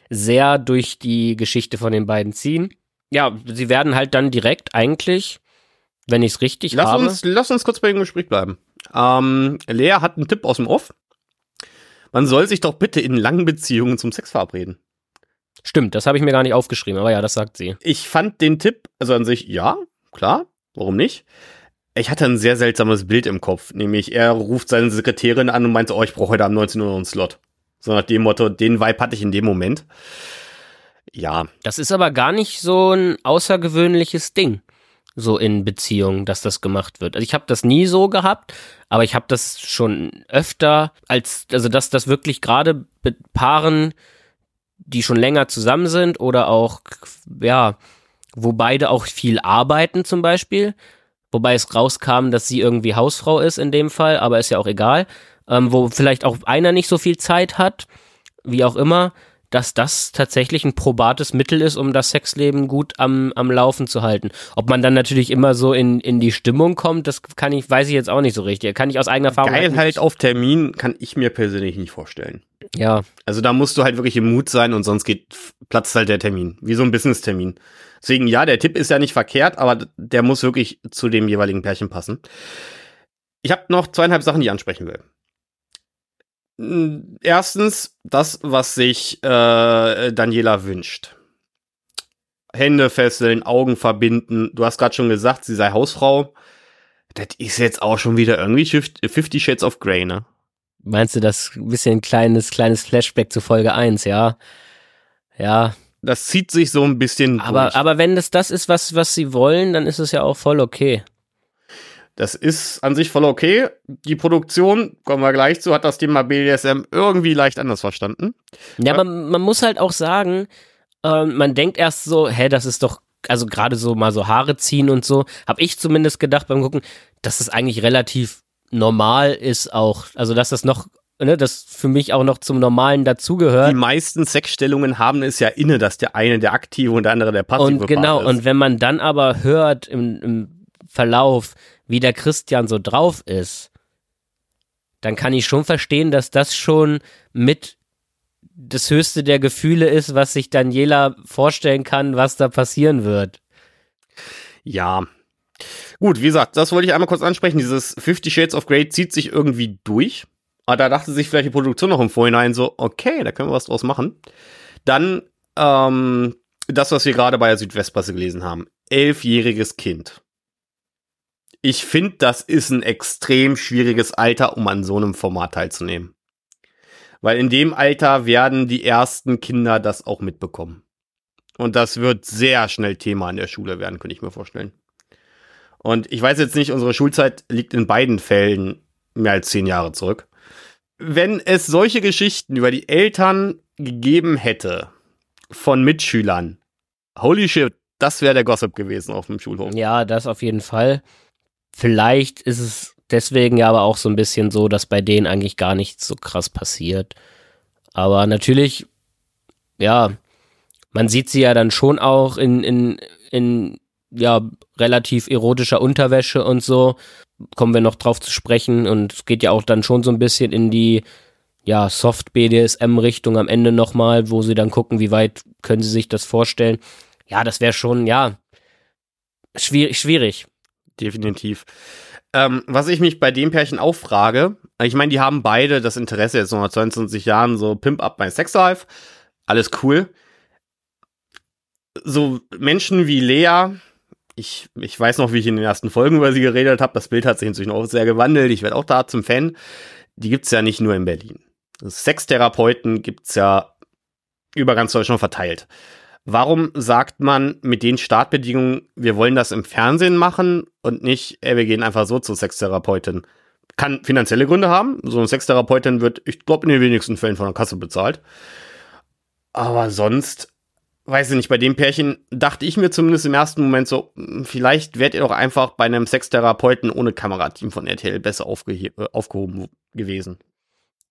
sehr durch die Geschichte von den beiden ziehen. Ja, sie werden halt dann direkt eigentlich, wenn ich es richtig Lass habe. uns, lass uns kurz bei dem Gespräch bleiben. Ähm, Lea hat einen Tipp aus dem Off. Man soll sich doch bitte in langen Beziehungen zum Sex verabreden. Stimmt, das habe ich mir gar nicht aufgeschrieben, aber ja, das sagt sie. Ich fand den Tipp, also an sich, ja, klar, warum nicht? Ich hatte ein sehr seltsames Bild im Kopf, nämlich er ruft seine Sekretärin an und meinte, oh, ich brauche heute um 19 Uhr einen Slot. So nach dem Motto, den Vibe hatte ich in dem Moment. Ja, Das ist aber gar nicht so ein außergewöhnliches Ding, so in Beziehungen, dass das gemacht wird. Also ich habe das nie so gehabt, aber ich habe das schon öfter als, also dass das wirklich gerade mit Paaren, die schon länger zusammen sind oder auch, ja, wo beide auch viel arbeiten zum Beispiel, wobei es rauskam, dass sie irgendwie Hausfrau ist in dem Fall, aber ist ja auch egal, ähm, wo vielleicht auch einer nicht so viel Zeit hat, wie auch immer, dass das tatsächlich ein probates Mittel ist, um das Sexleben gut am, am Laufen zu halten. Ob man dann natürlich immer so in, in die Stimmung kommt, das kann ich, weiß ich jetzt auch nicht so richtig. Kann ich aus eigener Erfahrung geil nicht- halt auf Termin kann ich mir persönlich nicht vorstellen. Ja, Also da musst du halt wirklich im Mut sein und sonst geht, platzt halt der Termin. Wie so ein Business-Termin. Deswegen, ja, der Tipp ist ja nicht verkehrt, aber der muss wirklich zu dem jeweiligen Pärchen passen. Ich habe noch zweieinhalb Sachen, die ich ansprechen will. Mm, Erstens, das, was sich äh, Daniela wünscht. Hände fesseln, Augen verbinden. Du hast gerade schon gesagt, sie sei Hausfrau. Das ist jetzt auch schon wieder irgendwie Fifty Shades of Grey, ne? meinst du das ein bisschen kleines, kleines Flashback zu Folge 1, ja? Ja, Das zieht sich so ein bisschen aber, durch. aber wenn das das ist, was, was sie wollen, dann ist es ja auch voll okay. Das ist an sich voll okay. Die Produktion, kommen wir gleich zu, hat das Thema BDSM irgendwie leicht anders verstanden. Ja, aber man muss halt auch sagen, ähm, man denkt erst so, hä, das ist doch, also gerade so mal so Haare ziehen und so, habe ich zumindest gedacht beim Gucken, dass das eigentlich relativ normal ist auch. Also dass das noch, ne, das für mich auch noch zum Normalen dazugehört. Die meisten Sexstellungen haben es ja inne, dass der eine der aktive und der andere der passive Und genau, ist. und wenn man dann aber hört im, im Verlauf, wie der Christian so drauf ist, dann kann ich schon verstehen, dass das schon mit das höchste der Gefühle ist, was sich Daniela vorstellen kann, was da passieren wird. Ja. Gut, wie gesagt, das wollte ich einmal kurz ansprechen. Dieses Fifty Shades of Grey zieht sich irgendwie durch. Aber da dachte sich vielleicht die Produktion noch im Vorhinein so, okay, da können wir was draus machen. Dann ähm, das, was wir gerade bei der Südwestpresse gelesen haben. Elfjähriges Kind. Ich finde, das ist ein extrem schwieriges Alter, um an so einem Format teilzunehmen. Weil in dem Alter werden die ersten Kinder das auch mitbekommen. Und das wird sehr schnell Thema in der Schule werden, könnte ich mir vorstellen. Und ich weiß jetzt nicht, unsere Schulzeit liegt in beiden Fällen mehr als zehn Jahre zurück. Wenn es solche Geschichten über die Eltern gegeben hätte von Mitschülern, holy shit, das wäre der Gossip gewesen auf dem Schulhof. Ja, das auf jeden Fall. Vielleicht ist es deswegen ja aber auch so ein bisschen so, dass bei denen eigentlich gar nichts so krass passiert. Aber natürlich, ja, man sieht sie ja dann schon auch in, in, in ja, relativ erotischer Unterwäsche und so. Kommen wir noch drauf zu sprechen. Und es geht ja auch dann schon so ein bisschen in die, ja, Soft-BDSM-Richtung am Ende nochmal, wo sie dann gucken, wie weit können sie sich das vorstellen. Ja, das wäre schon, ja, schwierig, schwierig. Definitiv. Ähm, was ich mich bei dem Pärchen auch frage, ich meine, die haben beide das Interesse jetzt noch nach 22 Jahren, so Pimp up my Sex Life. Alles cool. So Menschen wie Lea, ich, ich weiß noch, wie ich in den ersten Folgen über sie geredet habe. Das Bild hat sich inzwischen auch sehr gewandelt. Ich werde auch da zum Fan. Die gibt's ja nicht nur in Berlin. Sextherapeuten gibt's ja über ganz Deutschland verteilt. Warum sagt man mit den Startbedingungen, wir wollen das im Fernsehen machen und nicht, ey, wir gehen einfach so zur Sextherapeutin? Kann finanzielle Gründe haben. So eine Sextherapeutin wird, ich glaube, in den wenigsten Fällen von der Kasse bezahlt. Aber sonst, weiß ich nicht, bei dem Pärchen dachte ich mir zumindest im ersten Moment so, hm, vielleicht wärt ihr doch einfach bei einem Sextherapeuten ohne Kamerateam von RTL besser aufge aufgehoben gewesen.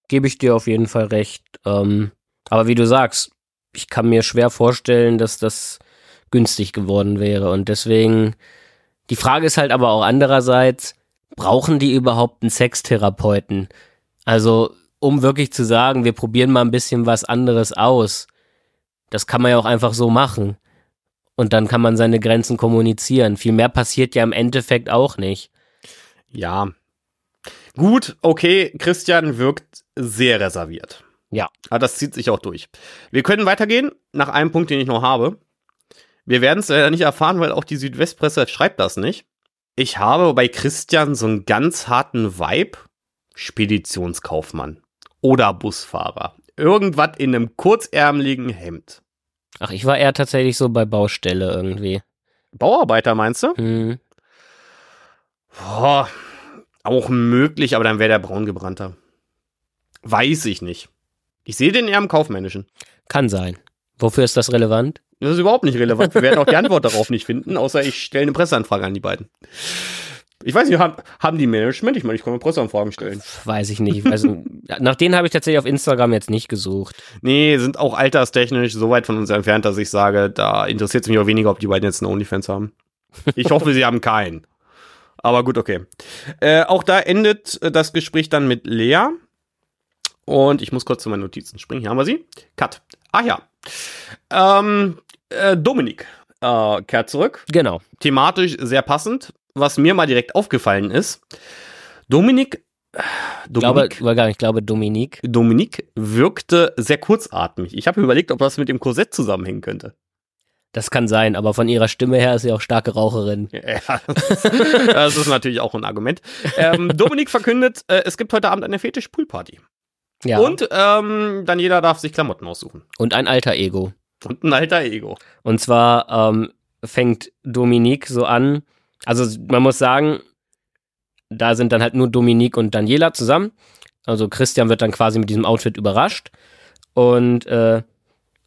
Gebe ich dir auf jeden Fall recht. Ähm, aber wie du sagst, ich kann mir schwer vorstellen, dass das günstig geworden wäre. Und deswegen, die Frage ist halt aber auch andererseits, brauchen die überhaupt einen Sextherapeuten? Also, um wirklich zu sagen, wir probieren mal ein bisschen was anderes aus. Das kann man ja auch einfach so machen. Und dann kann man seine Grenzen kommunizieren. Viel mehr passiert ja im Endeffekt auch nicht. Ja. Gut, okay, Christian wirkt sehr reserviert. Ja. Aber ah, das zieht sich auch durch. Wir können weitergehen nach einem Punkt, den ich noch habe. Wir werden es leider nicht erfahren, weil auch die Südwestpresse schreibt das nicht. Ich habe bei Christian so einen ganz harten Vibe. Speditionskaufmann oder Busfahrer. Irgendwas in einem kurzärmeligen Hemd. Ach, ich war eher tatsächlich so bei Baustelle irgendwie. Bauarbeiter meinst du? Hm. Boah, auch möglich, aber dann wäre der braungebrannter. Weiß ich nicht. Ich sehe den eher im Kaufmännischen. Kann sein. Wofür ist das relevant? Das ist überhaupt nicht relevant. Wir werden auch die Antwort darauf nicht finden, außer ich stelle eine Presseanfrage an die beiden. Ich weiß nicht, haben, haben die Management? Ich meine, ich kann mir Presseanfragen stellen. Weiß ich nicht. Also, nach denen habe ich tatsächlich auf Instagram jetzt nicht gesucht. Nee, sind auch alterstechnisch so weit von uns entfernt, dass ich sage, da interessiert es mich auch weniger, ob die beiden jetzt einen Onlyfans haben. Ich hoffe, sie haben keinen. Aber gut, okay. Äh, auch da endet das Gespräch dann mit Lea. Und ich muss kurz zu meinen Notizen springen. Hier haben wir sie. Cut. Ah ja. Ähm, äh, Dominik äh, kehrt zurück. Genau. Thematisch sehr passend. Was mir mal direkt aufgefallen ist, Dominik Dominik, glaube, gar nicht, ich glaube Dominik. Dominik wirkte sehr kurzatmig. Ich habe überlegt, ob das mit dem Korsett zusammenhängen könnte. Das kann sein, aber von ihrer Stimme her ist sie auch starke Raucherin. Ja, das ist natürlich auch ein Argument. Ähm, Dominik verkündet, äh, es gibt heute Abend eine Fetisch-Pool-Party. Ja. Und ähm, dann jeder darf sich Klamotten aussuchen. Und ein alter Ego. Und ein alter Ego. Und zwar ähm, fängt Dominique so an. Also man muss sagen, da sind dann halt nur Dominique und Daniela zusammen. Also Christian wird dann quasi mit diesem Outfit überrascht. Und äh,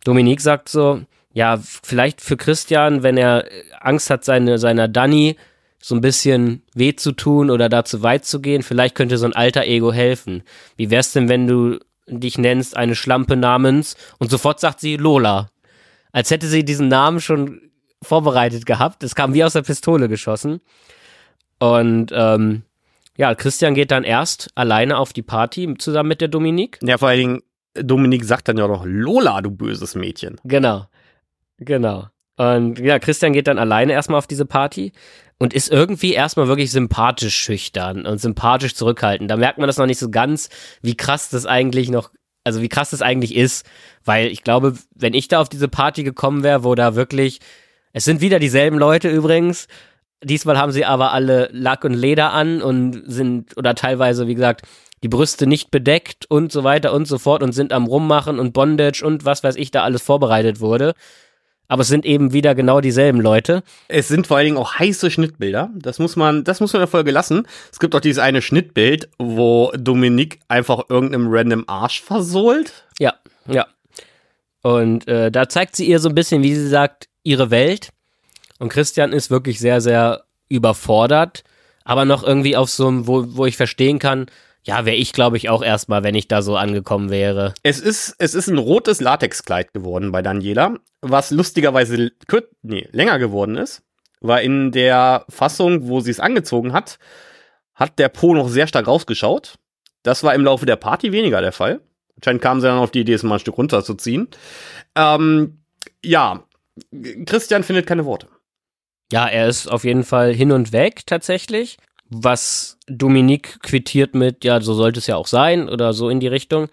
Dominique sagt so, ja, vielleicht für Christian, wenn er Angst hat, seine, seiner Dani so ein bisschen weh zu tun oder da zu weit zu gehen. Vielleicht könnte so ein alter Ego helfen. Wie wär's denn, wenn du dich nennst eine Schlampe namens und sofort sagt sie Lola. Als hätte sie diesen Namen schon vorbereitet gehabt. Es kam wie aus der Pistole geschossen. Und ähm, ja, Christian geht dann erst alleine auf die Party zusammen mit der Dominik. Ja, vor allen Dingen, Dominik sagt dann ja noch Lola, du böses Mädchen. Genau. Genau. Und ja, Christian geht dann alleine erstmal auf diese Party und ist irgendwie erstmal wirklich sympathisch schüchtern und sympathisch zurückhaltend. Da merkt man das noch nicht so ganz, wie krass das eigentlich noch, also wie krass das eigentlich ist, weil ich glaube, wenn ich da auf diese Party gekommen wäre, wo da wirklich, es sind wieder dieselben Leute übrigens, diesmal haben sie aber alle Lack und Leder an und sind, oder teilweise, wie gesagt, die Brüste nicht bedeckt und so weiter und so fort und sind am Rummachen und Bondage und was weiß ich da alles vorbereitet wurde aber es sind eben wieder genau dieselben Leute. Es sind vor allen Dingen auch heiße Schnittbilder. Das muss man, das muss man in der Folge lassen. Es gibt auch dieses eine Schnittbild, wo Dominique einfach irgendeinem random Arsch versohlt. Ja, ja. Und äh, da zeigt sie ihr so ein bisschen, wie sie sagt, ihre Welt. Und Christian ist wirklich sehr, sehr überfordert. aber noch irgendwie auf so einem, wo, wo ich verstehen kann, ja, wäre ich, glaube ich, auch erstmal, wenn ich da so angekommen wäre. Es ist, es ist ein rotes Latexkleid geworden bei Daniela, was lustigerweise nee, länger geworden ist, weil in der Fassung, wo sie es angezogen hat, hat der Po noch sehr stark rausgeschaut. Das war im Laufe der Party weniger der Fall. Anscheinend kam sie dann auf die Idee, es mal ein Stück runterzuziehen. Ähm, ja, Christian findet keine Worte. Ja, er ist auf jeden Fall hin und weg tatsächlich. Was Dominique quittiert mit, ja, so sollte es ja auch sein oder so in die Richtung.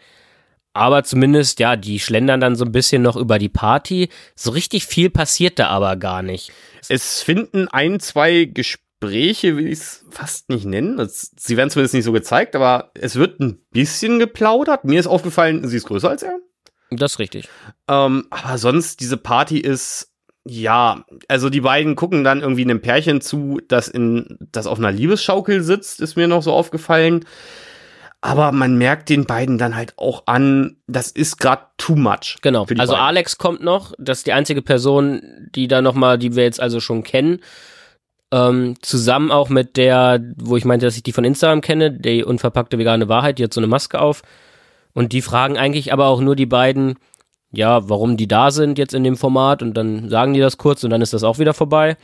Aber zumindest, ja, die schlendern dann so ein bisschen noch über die Party. So richtig viel passiert da aber gar nicht. Es finden ein, zwei Gespräche, will ich es fast nicht nennen. Das, sie werden zumindest nicht so gezeigt, aber es wird ein bisschen geplaudert. Mir ist aufgefallen, sie ist größer als er. Das ist richtig. Ähm, aber sonst, diese Party ist, ja, also die beiden gucken dann irgendwie einem Pärchen zu, das in, das auf einer Liebesschaukel sitzt, ist mir noch so aufgefallen. Aber man merkt den beiden dann halt auch an, das ist gerade too much. Genau. Also beiden. Alex kommt noch, das ist die einzige Person, die da noch mal, die wir jetzt also schon kennen. Ähm, zusammen auch mit der, wo ich meinte, dass ich die von Instagram kenne, die unverpackte vegane Wahrheit, die hat so eine Maske auf. Und die fragen eigentlich aber auch nur die beiden, ja, warum die da sind jetzt in dem Format und dann sagen die das kurz und dann ist das auch wieder vorbei.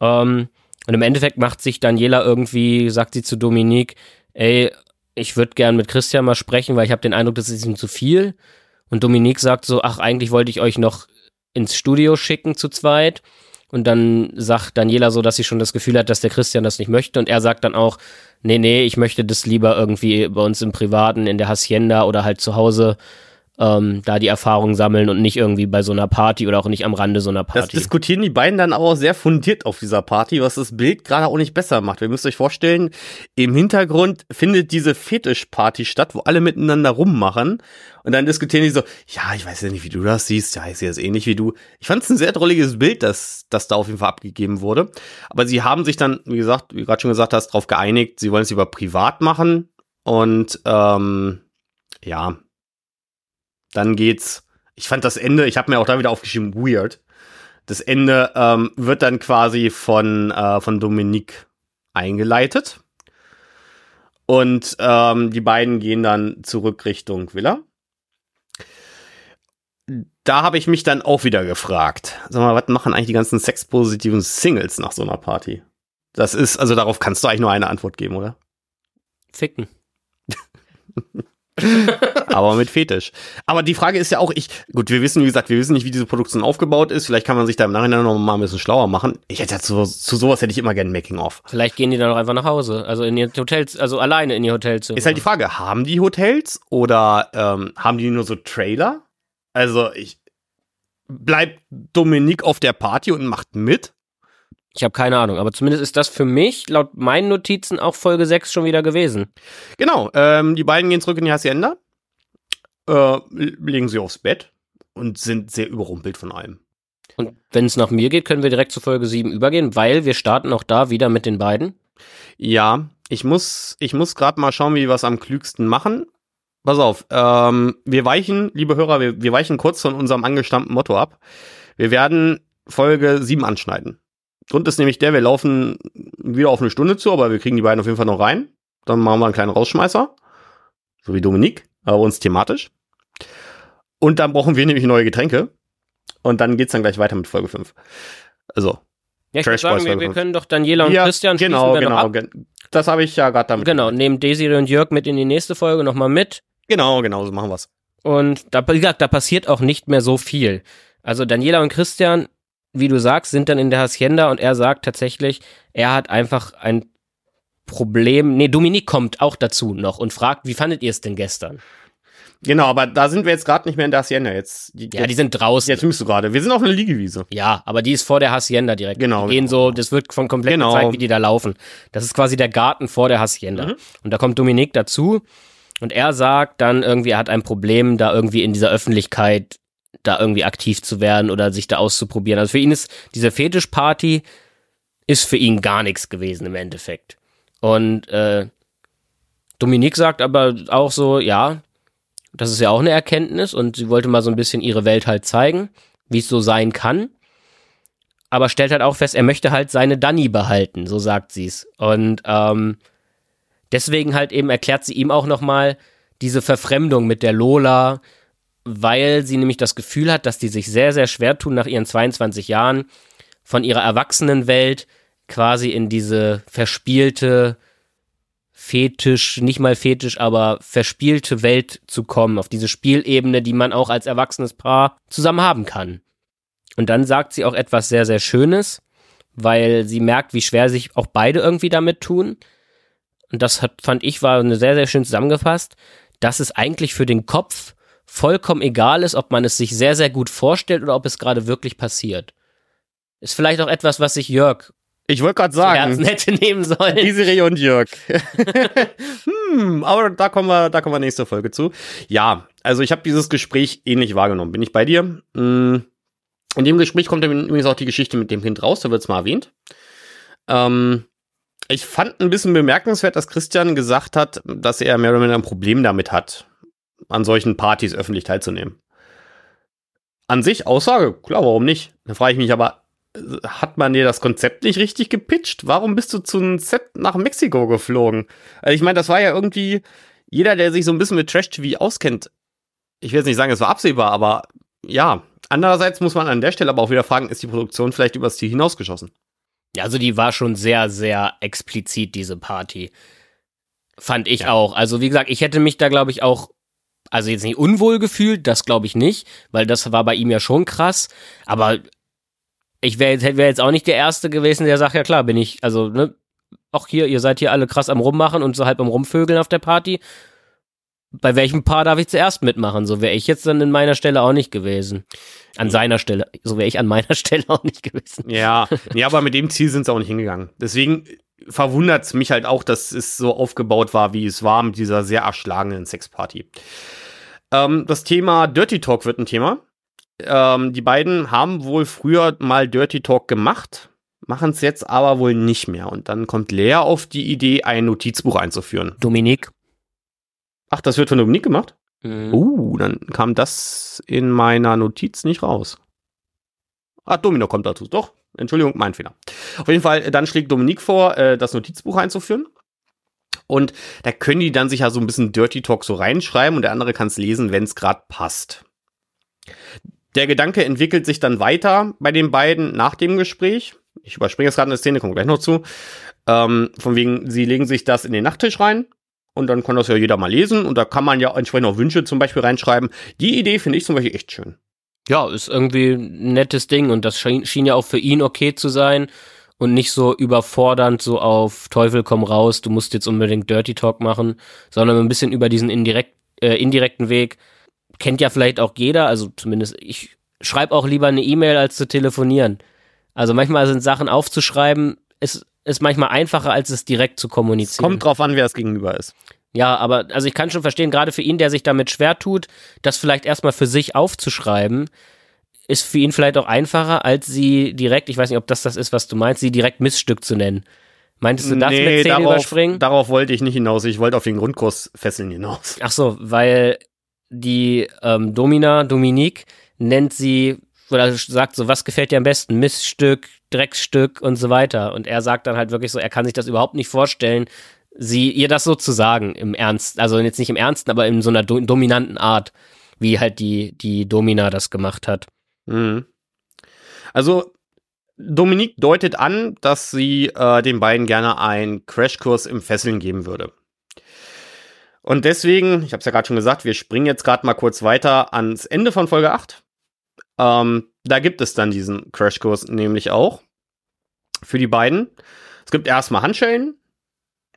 Ähm, und im Endeffekt macht sich Daniela irgendwie, sagt sie zu Dominique, ey, ich würde gern mit Christian mal sprechen, weil ich habe den Eindruck, das ist ihm zu viel. Und Dominique sagt so, ach, eigentlich wollte ich euch noch ins Studio schicken zu zweit. Und dann sagt Daniela so, dass sie schon das Gefühl hat, dass der Christian das nicht möchte. Und er sagt dann auch, nee, nee, ich möchte das lieber irgendwie bei uns im Privaten, in der Hacienda oder halt zu Hause ähm, da die Erfahrung sammeln und nicht irgendwie bei so einer Party oder auch nicht am Rande so einer Party. Das diskutieren die beiden dann auch sehr fundiert auf dieser Party, was das Bild gerade auch nicht besser macht. Ihr müsst euch vorstellen, im Hintergrund findet diese Fetischparty statt, wo alle miteinander rummachen und dann diskutieren die so, ja, ich weiß ja nicht, wie du das siehst, ja, ich sehe das ähnlich wie du. Ich fand es ein sehr drolliges Bild, das, das da auf jeden Fall abgegeben wurde. Aber sie haben sich dann, wie gesagt, wie du gerade schon gesagt hast, darauf geeinigt, sie wollen es lieber privat machen und ähm, ja, dann geht's. Ich fand das Ende, ich habe mir auch da wieder aufgeschrieben, weird. Das Ende ähm, wird dann quasi von, äh, von Dominique eingeleitet. Und ähm, die beiden gehen dann zurück Richtung Villa. Da habe ich mich dann auch wieder gefragt. Sag mal, was machen eigentlich die ganzen sexpositiven Singles nach so einer Party? Das ist, also darauf kannst du eigentlich nur eine Antwort geben, oder? Ficken. aber mit Fetisch. Aber die Frage ist ja auch, ich, gut, wir wissen, wie gesagt, wir wissen nicht, wie diese Produktion aufgebaut ist. Vielleicht kann man sich da im Nachhinein noch mal ein bisschen schlauer machen. Ich hätte zu, zu sowas hätte ich immer gerne Making-of. Vielleicht gehen die dann auch einfach nach Hause. Also in ihr Hotels, also alleine in ihr Hotelzimmer. Ist halt die Frage, haben die Hotels oder ähm, haben die nur so Trailer? Also ich, bleibt Dominik auf der Party und macht mit? Ich habe keine Ahnung, aber zumindest ist das für mich laut meinen Notizen auch Folge 6 schon wieder gewesen. Genau, ähm, die beiden gehen zurück in die Hacienda, äh, legen sie aufs Bett und sind sehr überrumpelt von allem. Und wenn es nach mir geht, können wir direkt zu Folge 7 übergehen, weil wir starten auch da wieder mit den beiden. Ja, ich muss, ich muss gerade mal schauen, wie wir es am klügsten machen. Pass auf, ähm, wir weichen, liebe Hörer, wir, wir weichen kurz von unserem angestammten Motto ab. Wir werden Folge 7 anschneiden. Grund ist nämlich der, wir laufen wieder auf eine Stunde zu, aber wir kriegen die beiden auf jeden Fall noch rein. Dann machen wir einen kleinen Rausschmeißer. So wie Dominik, aber uns thematisch. Und dann brauchen wir nämlich neue Getränke. Und dann geht's dann gleich weiter mit Folge 5. Also. Ja, ich würde sagen, wir, wir, können doch Daniela und ja, Christian genau, genau, ab. Das habe ich ja gerade damit. Genau, nehmen Desiree und Jörg mit in die nächste Folge nochmal mit. Genau, genau, so machen wir's. Und da, wie gesagt, da passiert auch nicht mehr so viel. Also Daniela und Christian wie du sagst, sind dann in der Hacienda und er sagt tatsächlich, er hat einfach ein Problem. Nee, Dominik kommt auch dazu noch und fragt, wie fandet ihr es denn gestern? Genau, aber da sind wir jetzt gerade nicht mehr in der Hacienda. Jetzt, die, ja, die sind draußen. Jetzt müsst du gerade. Wir sind auf einer Liegewiese. Ja, aber die ist vor der Hacienda direkt. Genau. Die gehen genau. so, das wird von komplett genau. gezeigt, wie die da laufen. Das ist quasi der Garten vor der Hacienda. Mhm. Und da kommt Dominik dazu und er sagt dann irgendwie, er hat ein Problem, da irgendwie in dieser Öffentlichkeit da irgendwie aktiv zu werden oder sich da auszuprobieren. Also für ihn ist diese Fetischparty ist für ihn gar nichts gewesen im Endeffekt. Und äh, Dominique sagt aber auch so, ja, das ist ja auch eine Erkenntnis und sie wollte mal so ein bisschen ihre Welt halt zeigen, wie es so sein kann. aber stellt halt auch fest, er möchte halt seine Danny behalten, so sagt sie's. Und ähm, deswegen halt eben erklärt sie ihm auch nochmal diese Verfremdung mit der Lola, weil sie nämlich das Gefühl hat, dass die sich sehr, sehr schwer tun, nach ihren 22 Jahren von ihrer Erwachsenenwelt quasi in diese verspielte, fetisch, nicht mal fetisch, aber verspielte Welt zu kommen, auf diese Spielebene, die man auch als erwachsenes Paar zusammen haben kann. Und dann sagt sie auch etwas sehr, sehr Schönes, weil sie merkt, wie schwer sich auch beide irgendwie damit tun. Und das hat, fand ich, war eine sehr, sehr schön zusammengefasst, dass es eigentlich für den Kopf vollkommen egal ist, ob man es sich sehr, sehr gut vorstellt oder ob es gerade wirklich passiert. Ist vielleicht auch etwas, was sich Jörg Ich wollte gerade sagen, hätte nehmen sollen. Desiree und Jörg. hm, aber da kommen wir, da kommen wir nächste Folge zu. Ja, also ich habe dieses Gespräch ähnlich wahrgenommen. Bin ich bei dir? Hm, In dem Gespräch kommt dann übrigens auch die Geschichte mit dem Kind raus, da wird es mal erwähnt. Ähm, ich fand ein bisschen bemerkenswert, dass Christian gesagt hat, dass er mehr oder weniger ein Problem damit hat, an solchen Partys öffentlich teilzunehmen. An sich Aussage, klar, warum nicht? Da frage ich mich aber, hat man dir das Konzept nicht richtig gepitcht? Warum bist du zu einem Set nach Mexiko geflogen? Also ich meine, das war ja irgendwie, jeder, der sich so ein bisschen mit Trash-TV auskennt, ich will jetzt nicht sagen, es war absehbar, aber ja. Andererseits muss man an der Stelle aber auch wieder fragen, ist die Produktion vielleicht übers Ziel hinausgeschossen? Ja, also die war schon sehr, sehr explizit, diese Party. Fand ich Ja. auch. Also wie gesagt, ich hätte mich da, glaube ich, auch, also jetzt nicht unwohl gefühlt, das glaube ich nicht, weil das war bei ihm ja schon krass. Aber ich wäre jetzt, wär jetzt auch nicht der Erste gewesen, der sagt, ja klar, bin ich, also, ne, auch hier, ihr seid hier alle krass am Rummachen und so halb am Rumvögeln auf der Party. Bei welchem Paar darf ich zuerst mitmachen? So wäre ich jetzt dann in meiner Stelle auch nicht gewesen. An seiner Stelle. So wäre ich an meiner Stelle auch nicht gewesen. Ja, ja, aber mit dem Ziel sind sie auch nicht hingegangen. Deswegen verwundert es mich halt auch, dass es so aufgebaut war, wie es war mit dieser sehr erschlagenen Sexparty. Ähm, das Thema Dirty Talk wird ein Thema. Ähm, die beiden haben wohl früher mal Dirty Talk gemacht, machen es jetzt aber wohl nicht mehr. Und dann kommt Lea auf die Idee, ein Notizbuch einzuführen. Dominik. Ach, das wird von Dominik gemacht? Mhm. Uh, dann kam das in meiner Notiz nicht raus. Ah, Domino kommt dazu. Doch, Entschuldigung, mein Fehler. Auf jeden Fall, dann schlägt Dominik vor, äh, das Notizbuch einzuführen. Und da können die dann sich ja so ein bisschen Dirty Talk so reinschreiben und der andere kann es lesen, wenn es gerade passt. Der Gedanke entwickelt sich dann weiter bei den beiden nach dem Gespräch. Ich überspringe jetzt gerade eine Szene, kommt gleich noch zu. Ähm, von wegen, sie legen sich das in den Nachttisch rein und dann kann das ja jeder mal lesen und da kann man ja entsprechend auch Wünsche zum Beispiel reinschreiben. Die Idee finde ich zum Beispiel echt schön. Ja, ist irgendwie ein nettes Ding und das schien, schien ja auch für ihn okay zu sein und nicht so überfordernd, so auf Teufel komm raus, du musst jetzt unbedingt Dirty Talk machen, sondern ein bisschen über diesen indirekt, äh, indirekten Weg. Kennt ja vielleicht auch jeder, also zumindest ich schreibe auch lieber eine E-Mail als zu telefonieren. Also manchmal sind Sachen aufzuschreiben, ist, ist manchmal einfacher, als es direkt zu kommunizieren. Kommt drauf an, wer es gegenüber ist. Ja, aber also ich kann schon verstehen, gerade für ihn, der sich damit schwer tut, das vielleicht erstmal für sich aufzuschreiben, ist für ihn vielleicht auch einfacher, als sie direkt, ich weiß nicht, ob das das ist, was du meinst, sie direkt Missstück zu nennen. Meintest du das mit Zähne darauf, überspringen? darauf wollte ich nicht hinaus. Ich wollte auf den Grundkurs fesseln hinaus. Ach so, weil die ähm, Domina, Dominique, nennt sie oder sagt so, was gefällt dir am besten? Missstück, Drecksstück und so weiter. Und er sagt dann halt wirklich so, er kann sich das überhaupt nicht vorstellen, sie ihr das so zu sagen im Ernst, also jetzt nicht im Ernsten, aber in so einer do dominanten Art, wie halt die die Domina das gemacht hat. Mhm. Also, Dominique deutet an, dass sie äh, den beiden gerne einen Crashkurs im Fesseln geben würde. Und deswegen, ich habe es ja gerade schon gesagt, wir springen jetzt gerade mal kurz weiter ans Ende von Folge 8. Ähm, da gibt es dann diesen Crashkurs nämlich auch für die beiden. Es gibt erstmal Handschellen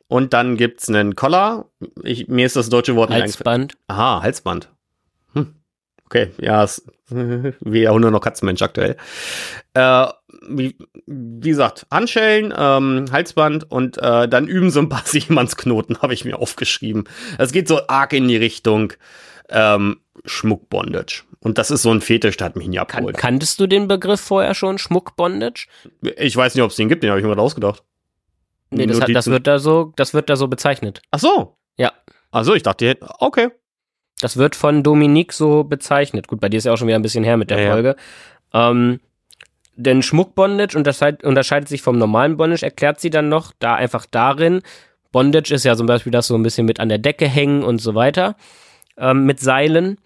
und dann gibt es einen Collar. Ich, mir ist das deutsche Wort nicht. Halsband. Aha, Halsband. Okay, ja, ist weder Hunde noch Katzenmensch aktuell. Äh, wie, wie gesagt, Handschellen, ähm, Halsband und äh, dann üben so ein paar Seemannsknoten, habe ich mir aufgeschrieben. Es geht so arg in die Richtung ähm, Schmuckbondage. Und das ist so ein Fetisch, der hat mich nie Kan abgeholt. kanntest du den Begriff vorher schon, Schmuckbondage? Ich weiß nicht, ob es den gibt, den habe ich mir gerade ausgedacht. Nee, das, hat, das wird da so, das wird da so bezeichnet. Ach so. Ja. Ach so, ich dachte, okay. Das wird von Dominique so bezeichnet. Gut, bei dir ist ja auch schon wieder ein bisschen her mit der Ja, ja. Folge. Ähm, denn Schmuck-Bondage unterscheidet, unterscheidet sich vom normalen Bondage, erklärt sie dann noch, da einfach darin, Bondage ist ja zum Beispiel das so ein bisschen mit an der Decke hängen und so weiter, ähm, mit Seilen.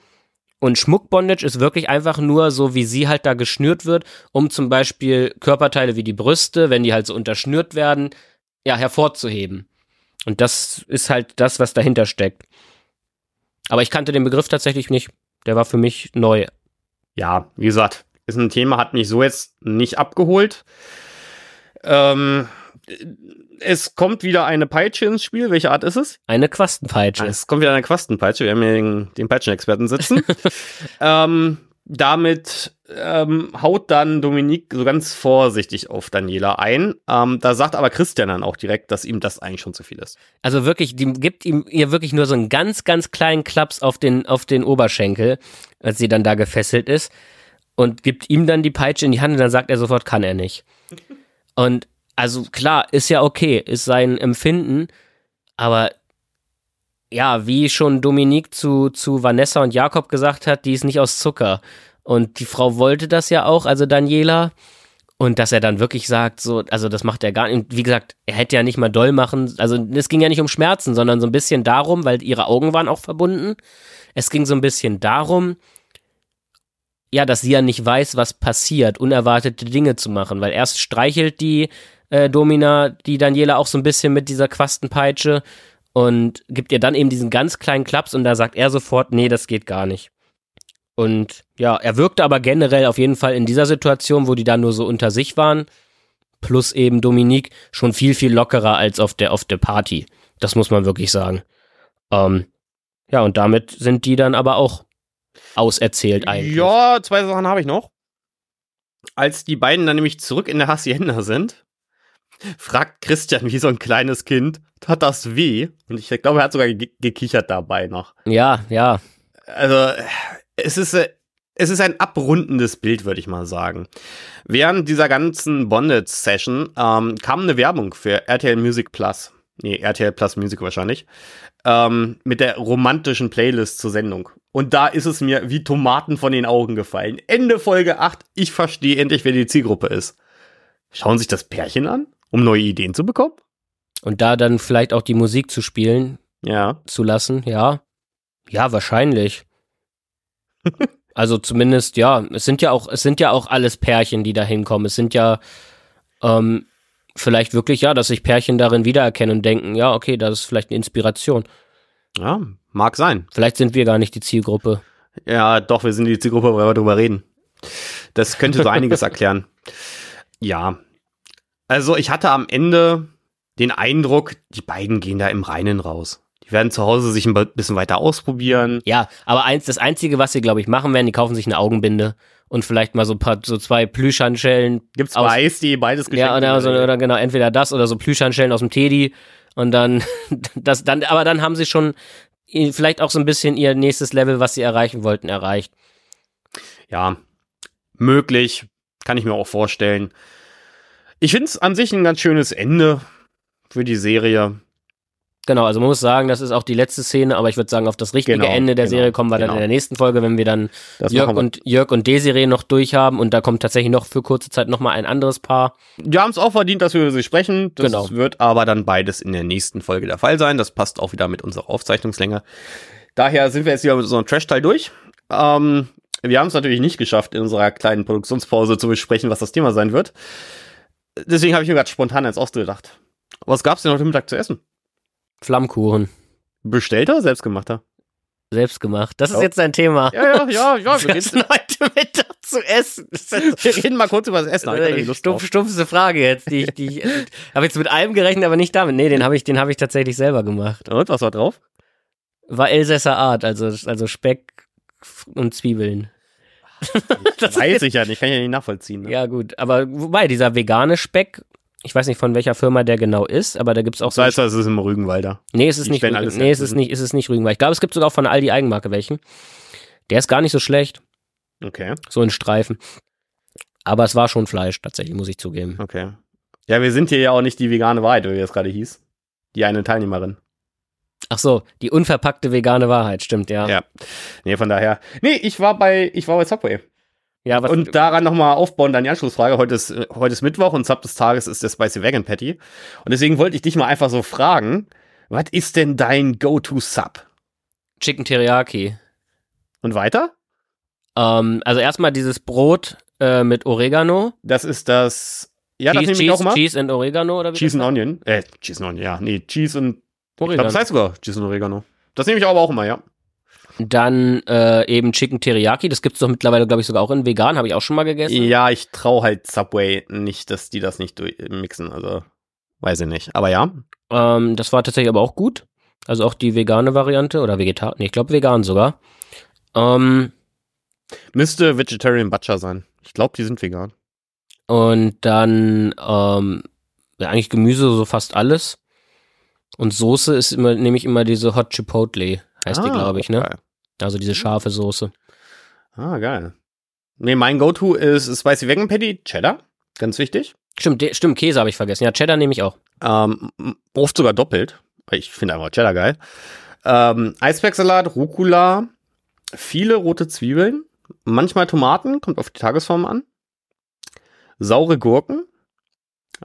Und Schmuckbondage ist wirklich einfach nur so, wie sie halt da geschnürt wird, um zum Beispiel Körperteile wie die Brüste, wenn die halt so unterschnürt werden, ja, hervorzuheben. Und das ist halt das, was dahinter steckt. Aber ich kannte den Begriff tatsächlich nicht. Der war für mich neu. Ja, wie gesagt, ist ein Thema, hat mich so jetzt nicht abgeholt. Ähm, es kommt wieder eine Peitsche ins Spiel. Welche Art ist es? Eine Quastenpeitsche. Es kommt wieder eine Quastenpeitsche. Wir haben hier den, den Peitschenexperten sitzen. ähm, damit ähm, haut dann Dominique so ganz vorsichtig auf Daniela ein. Ähm, da sagt aber Christian dann auch direkt, dass ihm das eigentlich schon zu viel ist. Also wirklich, die gibt ihm ihr wirklich nur so einen ganz, ganz kleinen Klaps auf den, auf den Oberschenkel, als sie dann da gefesselt ist. Und gibt ihm dann die Peitsche in die Hand und dann sagt er sofort, kann er nicht. Und also klar, ist ja okay, ist sein Empfinden, aber ja, wie schon Dominique zu, zu Vanessa und Jakob gesagt hat, die ist nicht aus Zucker. Und die Frau wollte das ja auch, also Daniela. Und dass er dann wirklich sagt, so, also das macht er gar nicht. Wie gesagt, er hätte ja nicht mal doll machen. Also es ging ja nicht um Schmerzen, sondern so ein bisschen darum, weil ihre Augen waren auch verbunden. Es ging so ein bisschen darum, ja, dass sie ja nicht weiß, was passiert, unerwartete Dinge zu machen, weil erst streichelt die äh, Domina die Daniela auch so ein bisschen mit dieser Quastenpeitsche und gibt ihr dann eben diesen ganz kleinen Klaps und da sagt er sofort, nee, das geht gar nicht. Und ja, er wirkte aber generell auf jeden Fall in dieser Situation, wo die da nur so unter sich waren, plus eben Dominique, schon viel, viel lockerer als auf der, auf der Party. Das muss man wirklich sagen. Ähm, ja, und damit sind die dann aber auch auserzählt eigentlich. Ja, zwei Sachen habe ich noch. Als die beiden dann nämlich zurück in der Hacienda sind, fragt Christian wie so ein kleines Kind, hat das weh? Und ich glaube, er hat sogar ge gekichert dabei noch. Ja, ja. Also, es ist, äh, es ist ein abrundendes Bild, würde ich mal sagen. Während dieser ganzen Bondage-Session ähm, kam eine Werbung für RTL Music Plus. Nee, RTL Plus Music wahrscheinlich. Ähm, mit der romantischen Playlist zur Sendung. Und da ist es mir wie Tomaten von den Augen gefallen. Ende Folge 8, ich verstehe endlich, wer die Zielgruppe ist. Schauen sich das Pärchen an? Um neue Ideen zu bekommen? Und da dann vielleicht auch die Musik zu spielen, Ja. zu lassen, ja. Ja, wahrscheinlich. also zumindest, ja, es sind ja auch, es sind ja auch alles Pärchen, die da hinkommen. Es sind ja ähm, vielleicht wirklich, ja, dass sich Pärchen darin wiedererkennen und denken, ja, okay, das ist vielleicht eine Inspiration. Ja, mag sein. Vielleicht sind wir gar nicht die Zielgruppe. Ja, doch, wir sind die Zielgruppe, weil wir drüber reden. Das könnte so einiges erklären. Ja. Also, ich hatte am Ende den Eindruck, die beiden gehen da im Reinen raus. Die werden zu Hause sich ein bisschen weiter ausprobieren. Ja, aber eins, das Einzige, was sie, glaube ich, machen werden, die kaufen sich eine Augenbinde und vielleicht mal so ein paar, so zwei Plüschhandschellen. Gibt's aus- bei Eis, die beides geschenkt Ja, oder, so, oder genau, entweder das oder so Plüschhandschellen aus dem Teddy und dann, das, dann, aber dann haben sie schon vielleicht auch so ein bisschen ihr nächstes Level, was sie erreichen wollten, erreicht. Ja, möglich. Kann ich mir auch vorstellen. Ich finde es an sich ein ganz schönes Ende für die Serie. Genau, also man muss sagen, das ist auch die letzte Szene, aber ich würde sagen, auf das richtige Genau, Ende der genau, Serie kommen wir dann genau. in der nächsten Folge, wenn wir dann Das Jörg wir. und, Jörg und Desiree noch durchhaben und da kommt tatsächlich noch für kurze Zeit nochmal ein anderes Paar. Die haben es auch verdient, dass wir über sie sprechen. Das Genau. wird aber dann beides in der nächsten Folge der Fall sein. Das passt auch wieder mit unserer Aufzeichnungslänge. Daher sind wir jetzt wieder mit so einem Trash-Teil durch. Ähm, wir haben es natürlich nicht geschafft, in unserer kleinen Produktionspause zu besprechen, was das Thema sein wird. Deswegen habe ich mir gerade spontan eins ausgedacht. Was gab's denn heute Mittag zu essen? Flammkuchen. Bestellter oder selbstgemachter? Selbst gemacht. Das ist Ja. jetzt dein Thema. Ja, ja, ja, ja. Wir reden, heute Mittag zu essen? Wir reden mal kurz über das Essen. Die Lust stumpf, stumpfste Frage jetzt, die ich, die ich habe jetzt mit allem gerechnet, aber nicht damit. Nee, den habe ich, den habe ich tatsächlich selber gemacht. Und was war drauf? War Elsässer Art, also, also Speck und Zwiebeln. Das Weiß ich ja nicht, kann ich ja nicht nachvollziehen. Ne? Ja, gut. Aber wobei, dieser vegane Speck, ich weiß nicht von welcher Firma der genau ist, aber da gibt's auch So heißt das, es ist im Rügenwalder. Nee, es ist die nicht, Rügen- nee, es ist nicht, es ist nicht Rügenwald. Ich glaube, es gibt sogar von Aldi Eigenmarke welchen. Der ist gar nicht so schlecht, Okay, so in Streifen. Aber es war schon Fleisch, tatsächlich, muss ich zugeben. okay. Ja, wir sind hier ja auch nicht die vegane Wahrheit, wie es gerade hieß. Die eine Teilnehmerin. Ach so, die unverpackte vegane Wahrheit, stimmt, ja. Ja. Nee, von daher. Nee, ich war bei, ich war bei Subway. Ja, was, Und daran nochmal aufbauen, dann die Anschlussfrage. Heute ist, äh, heute ist Mittwoch und Sub des Tages ist der Spicy Vegan Patty. Und deswegen wollte ich dich mal einfach so fragen, was ist denn dein Go-To-Sub? Chicken Teriyaki. Und weiter? Ähm, also erstmal dieses Brot äh, mit Oregano. Das ist das, ja, das Cheese, nehme ich auch Cheese, mal. Cheese and Oregano oder wie Cheese das and? Onion. Äh, Cheese and Onion, ja. Nee, Cheese und, ich glaube, Oregano. das heißt sogar und Oregano. Das nehme ich aber auch immer, ja. Dann äh, eben Chicken Teriyaki. Das gibt's doch mittlerweile, glaube ich, sogar auch in vegan. Habe ich auch schon mal gegessen. Ja, ich traue halt Subway nicht, dass die das nicht mixen, also weiß ich nicht. Aber ja, Ähm, das war tatsächlich aber auch gut. Also auch die vegane Variante oder vegetar. Nee, ich glaube vegan sogar. Ähm, müsste Vegetarian Butcher sein. Ich glaube, die sind vegan. und dann ähm, ja, eigentlich Gemüse, so fast alles. Und Soße ist immer, nehme ich immer diese Hot Chipotle, heißt die, Ah, glaube ich, ne? Geil. Also diese scharfe Soße. Ah, geil. Nee, mein Go-To ist Spicy Vegan Patty, Cheddar. Ganz wichtig. Stimmt, stimmt, Käse habe ich vergessen. Ja, Cheddar nehme ich auch. Ähm, oft sogar doppelt. weil Ich finde einfach Cheddar geil. Ähm, Eisbergsalat, Rucola, viele rote Zwiebeln, manchmal Tomaten, kommt auf die Tagesform an. Saure Gurken,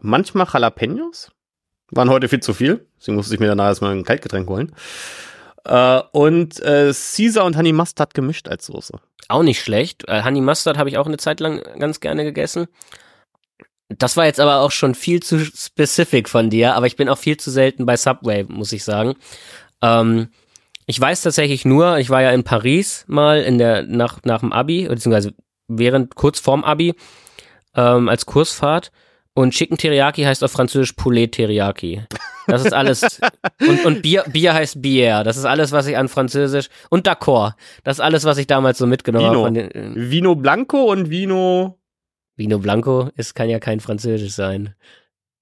manchmal Jalapenos. Waren heute viel zu viel, deswegen musste ich mir danach erstmal ein Kaltgetränk holen. Äh, und äh, Caesar und Honey Mustard gemischt als Soße. Auch nicht schlecht. Äh, Honey Mustard habe ich auch eine Zeit lang ganz gerne gegessen. Das war jetzt aber auch schon viel zu specific von dir, aber ich bin auch viel zu selten bei Subway, muss ich sagen. Ähm, ich weiß tatsächlich nur, ich war ja in Paris mal in der nach nach dem Abi beziehungsweise während kurz vorm Abi ähm, als Kursfahrt und Chicken Teriyaki heißt auf Französisch Poulet Teriyaki. Das ist alles und, und Bier Bier heißt Bier. Das ist alles, was ich an Französisch und D'accord. Das ist alles, was ich damals so mitgenommen habe. Vino. Den, äh, Vino Blanco und Vino. Vino Blanco ist kann ja kein Französisch sein.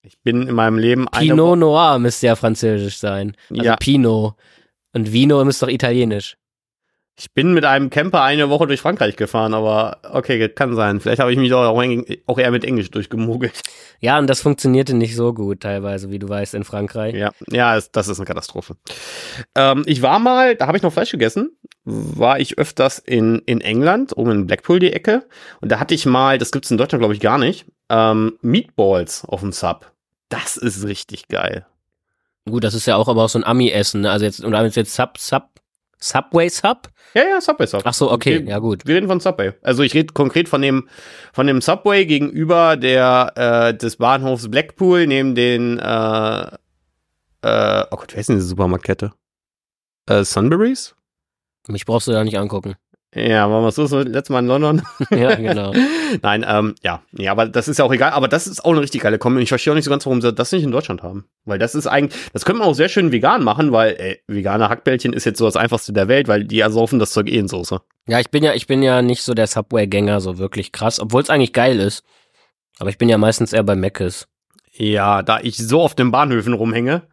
Ich bin in meinem Leben Pinot Noir müsste ja Französisch sein. Also Ja. Pinot. Und Vino ist doch italienisch. Ich bin mit einem Camper eine Woche durch Frankreich gefahren, aber okay, kann sein. Vielleicht habe ich mich auch, eher mit Englisch durchgemogelt. Ja, und das funktionierte nicht so gut teilweise, wie du weißt, in Frankreich. Ja, ja, es- das ist eine Katastrophe. Ähm, ich war mal, da habe ich noch Fleisch gegessen, war ich öfters in, in England, oben in Blackpool die Ecke. Und da hatte ich mal, das gibt's in Deutschland glaube ich gar nicht, ähm, Meatballs auf dem Sub. Das ist richtig geil. Gut, das ist ja auch aber auch so ein Ami-Essen. Ne? Also jetzt, und damit jetzt Sub, Sub, Subway Sub? Ja, ja, Subway Sub. Ach so, okay, Wir- ja gut. Wir reden von Subway. Also ich rede konkret von dem, von dem Subway gegenüber der, äh, des Bahnhofs Blackpool neben den, äh, äh, oh Gott, wer ist denn diese Supermarktkette? Äh, Sunburys? Mich brauchst du da nicht angucken. Ja, waren wir so das letzte Mal in London? ja, genau. Nein, ähm, ja, nee, aber das ist ja auch egal. Aber das ist auch eine richtig geile Kombi. Ich verstehe auch nicht so ganz, warum sie das nicht in Deutschland haben. Weil das ist eigentlich, das könnte man auch sehr schön vegan machen, weil, ey, vegane Hackbällchen ist jetzt so das einfachste der Welt, weil die ersaufen das Zeug eh in Soße. Ja, ich bin ja, ich bin ja nicht so der Subway-Gänger, so wirklich krass, obwohl es eigentlich geil ist. Aber ich bin ja meistens eher bei Mc's. Ja, da ich so auf den Bahnhöfen rumhänge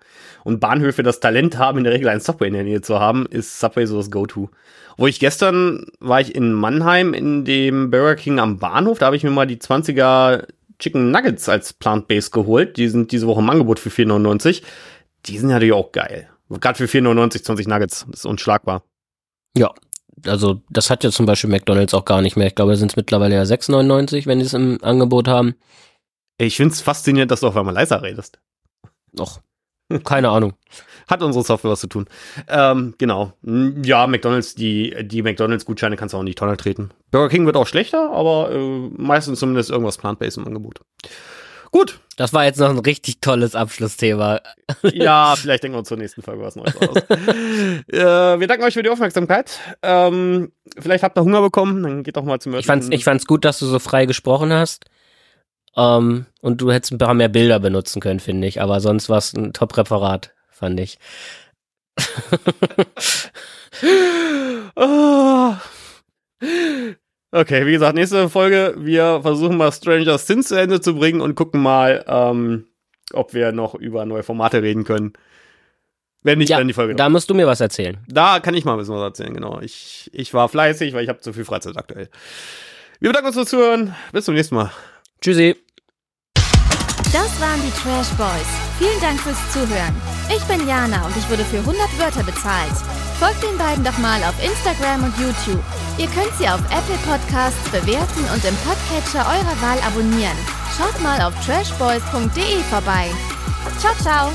und Bahnhöfe das Talent haben, in der Regel ein Subway in der Nähe zu haben, ist Subway so das Go-To. Wo ich gestern war ich in Mannheim in dem Burger King am Bahnhof, da habe ich mir mal die 20er Chicken Nuggets als Plant-Based geholt. Die sind diese Woche im Angebot für 4,99. Die sind natürlich auch geil. Gerade für 4,99 20 Nuggets. Das ist unschlagbar. Ja, also das hat ja zum Beispiel McDonalds auch gar nicht mehr. Ich glaube, da sind es mittlerweile ja 6,99, wenn die es im Angebot haben. Ich finde es faszinierend, dass du auf einmal leiser redest. Och, keine Ahnung. Hat unsere Software was zu tun. Ähm, genau. Ja, McDonalds, die, die McDonalds-Gutscheine kannst du auch in die Tonne treten. Burger King wird auch schlechter, aber äh, meistens zumindest irgendwas plant-based im Angebot. Gut. Das war jetzt noch ein richtig tolles Abschlussthema. Ja, vielleicht denken wir uns zur nächsten Folge was Neues aus. äh, wir danken euch für die Aufmerksamkeit. Ähm, vielleicht habt ihr Hunger bekommen, dann geht doch mal zum Ich fand's, ich fand's gut, dass du so frei gesprochen hast. Ähm, und du hättest ein paar mehr Bilder benutzen können, finde ich. Aber sonst war es ein Top-Referat, fand ich. Okay, wie gesagt, nächste Folge. Wir versuchen mal Stranger Things zu Ende zu bringen und gucken mal, ähm, ob wir noch über neue Formate reden können. Wenn nicht, Ja, dann die Folge. Da Da, musst du mir was erzählen. da kann ich mal ein bisschen was erzählen, genau. Ich, ich war fleißig, weil ich habe zu viel Freizeit aktuell. Wir bedanken uns fürs Zuhören. Bis zum nächsten Mal. Tschüssi. Das waren die Trash Boys. Vielen Dank fürs Zuhören. Ich bin Jana und ich wurde für 100 Wörter bezahlt. Folgt den beiden doch mal auf Instagram und YouTube. Ihr könnt sie auf Apple Podcasts bewerten und im Podcatcher eurer Wahl abonnieren. Schaut mal auf trashboys.de vorbei. Ciao, ciao!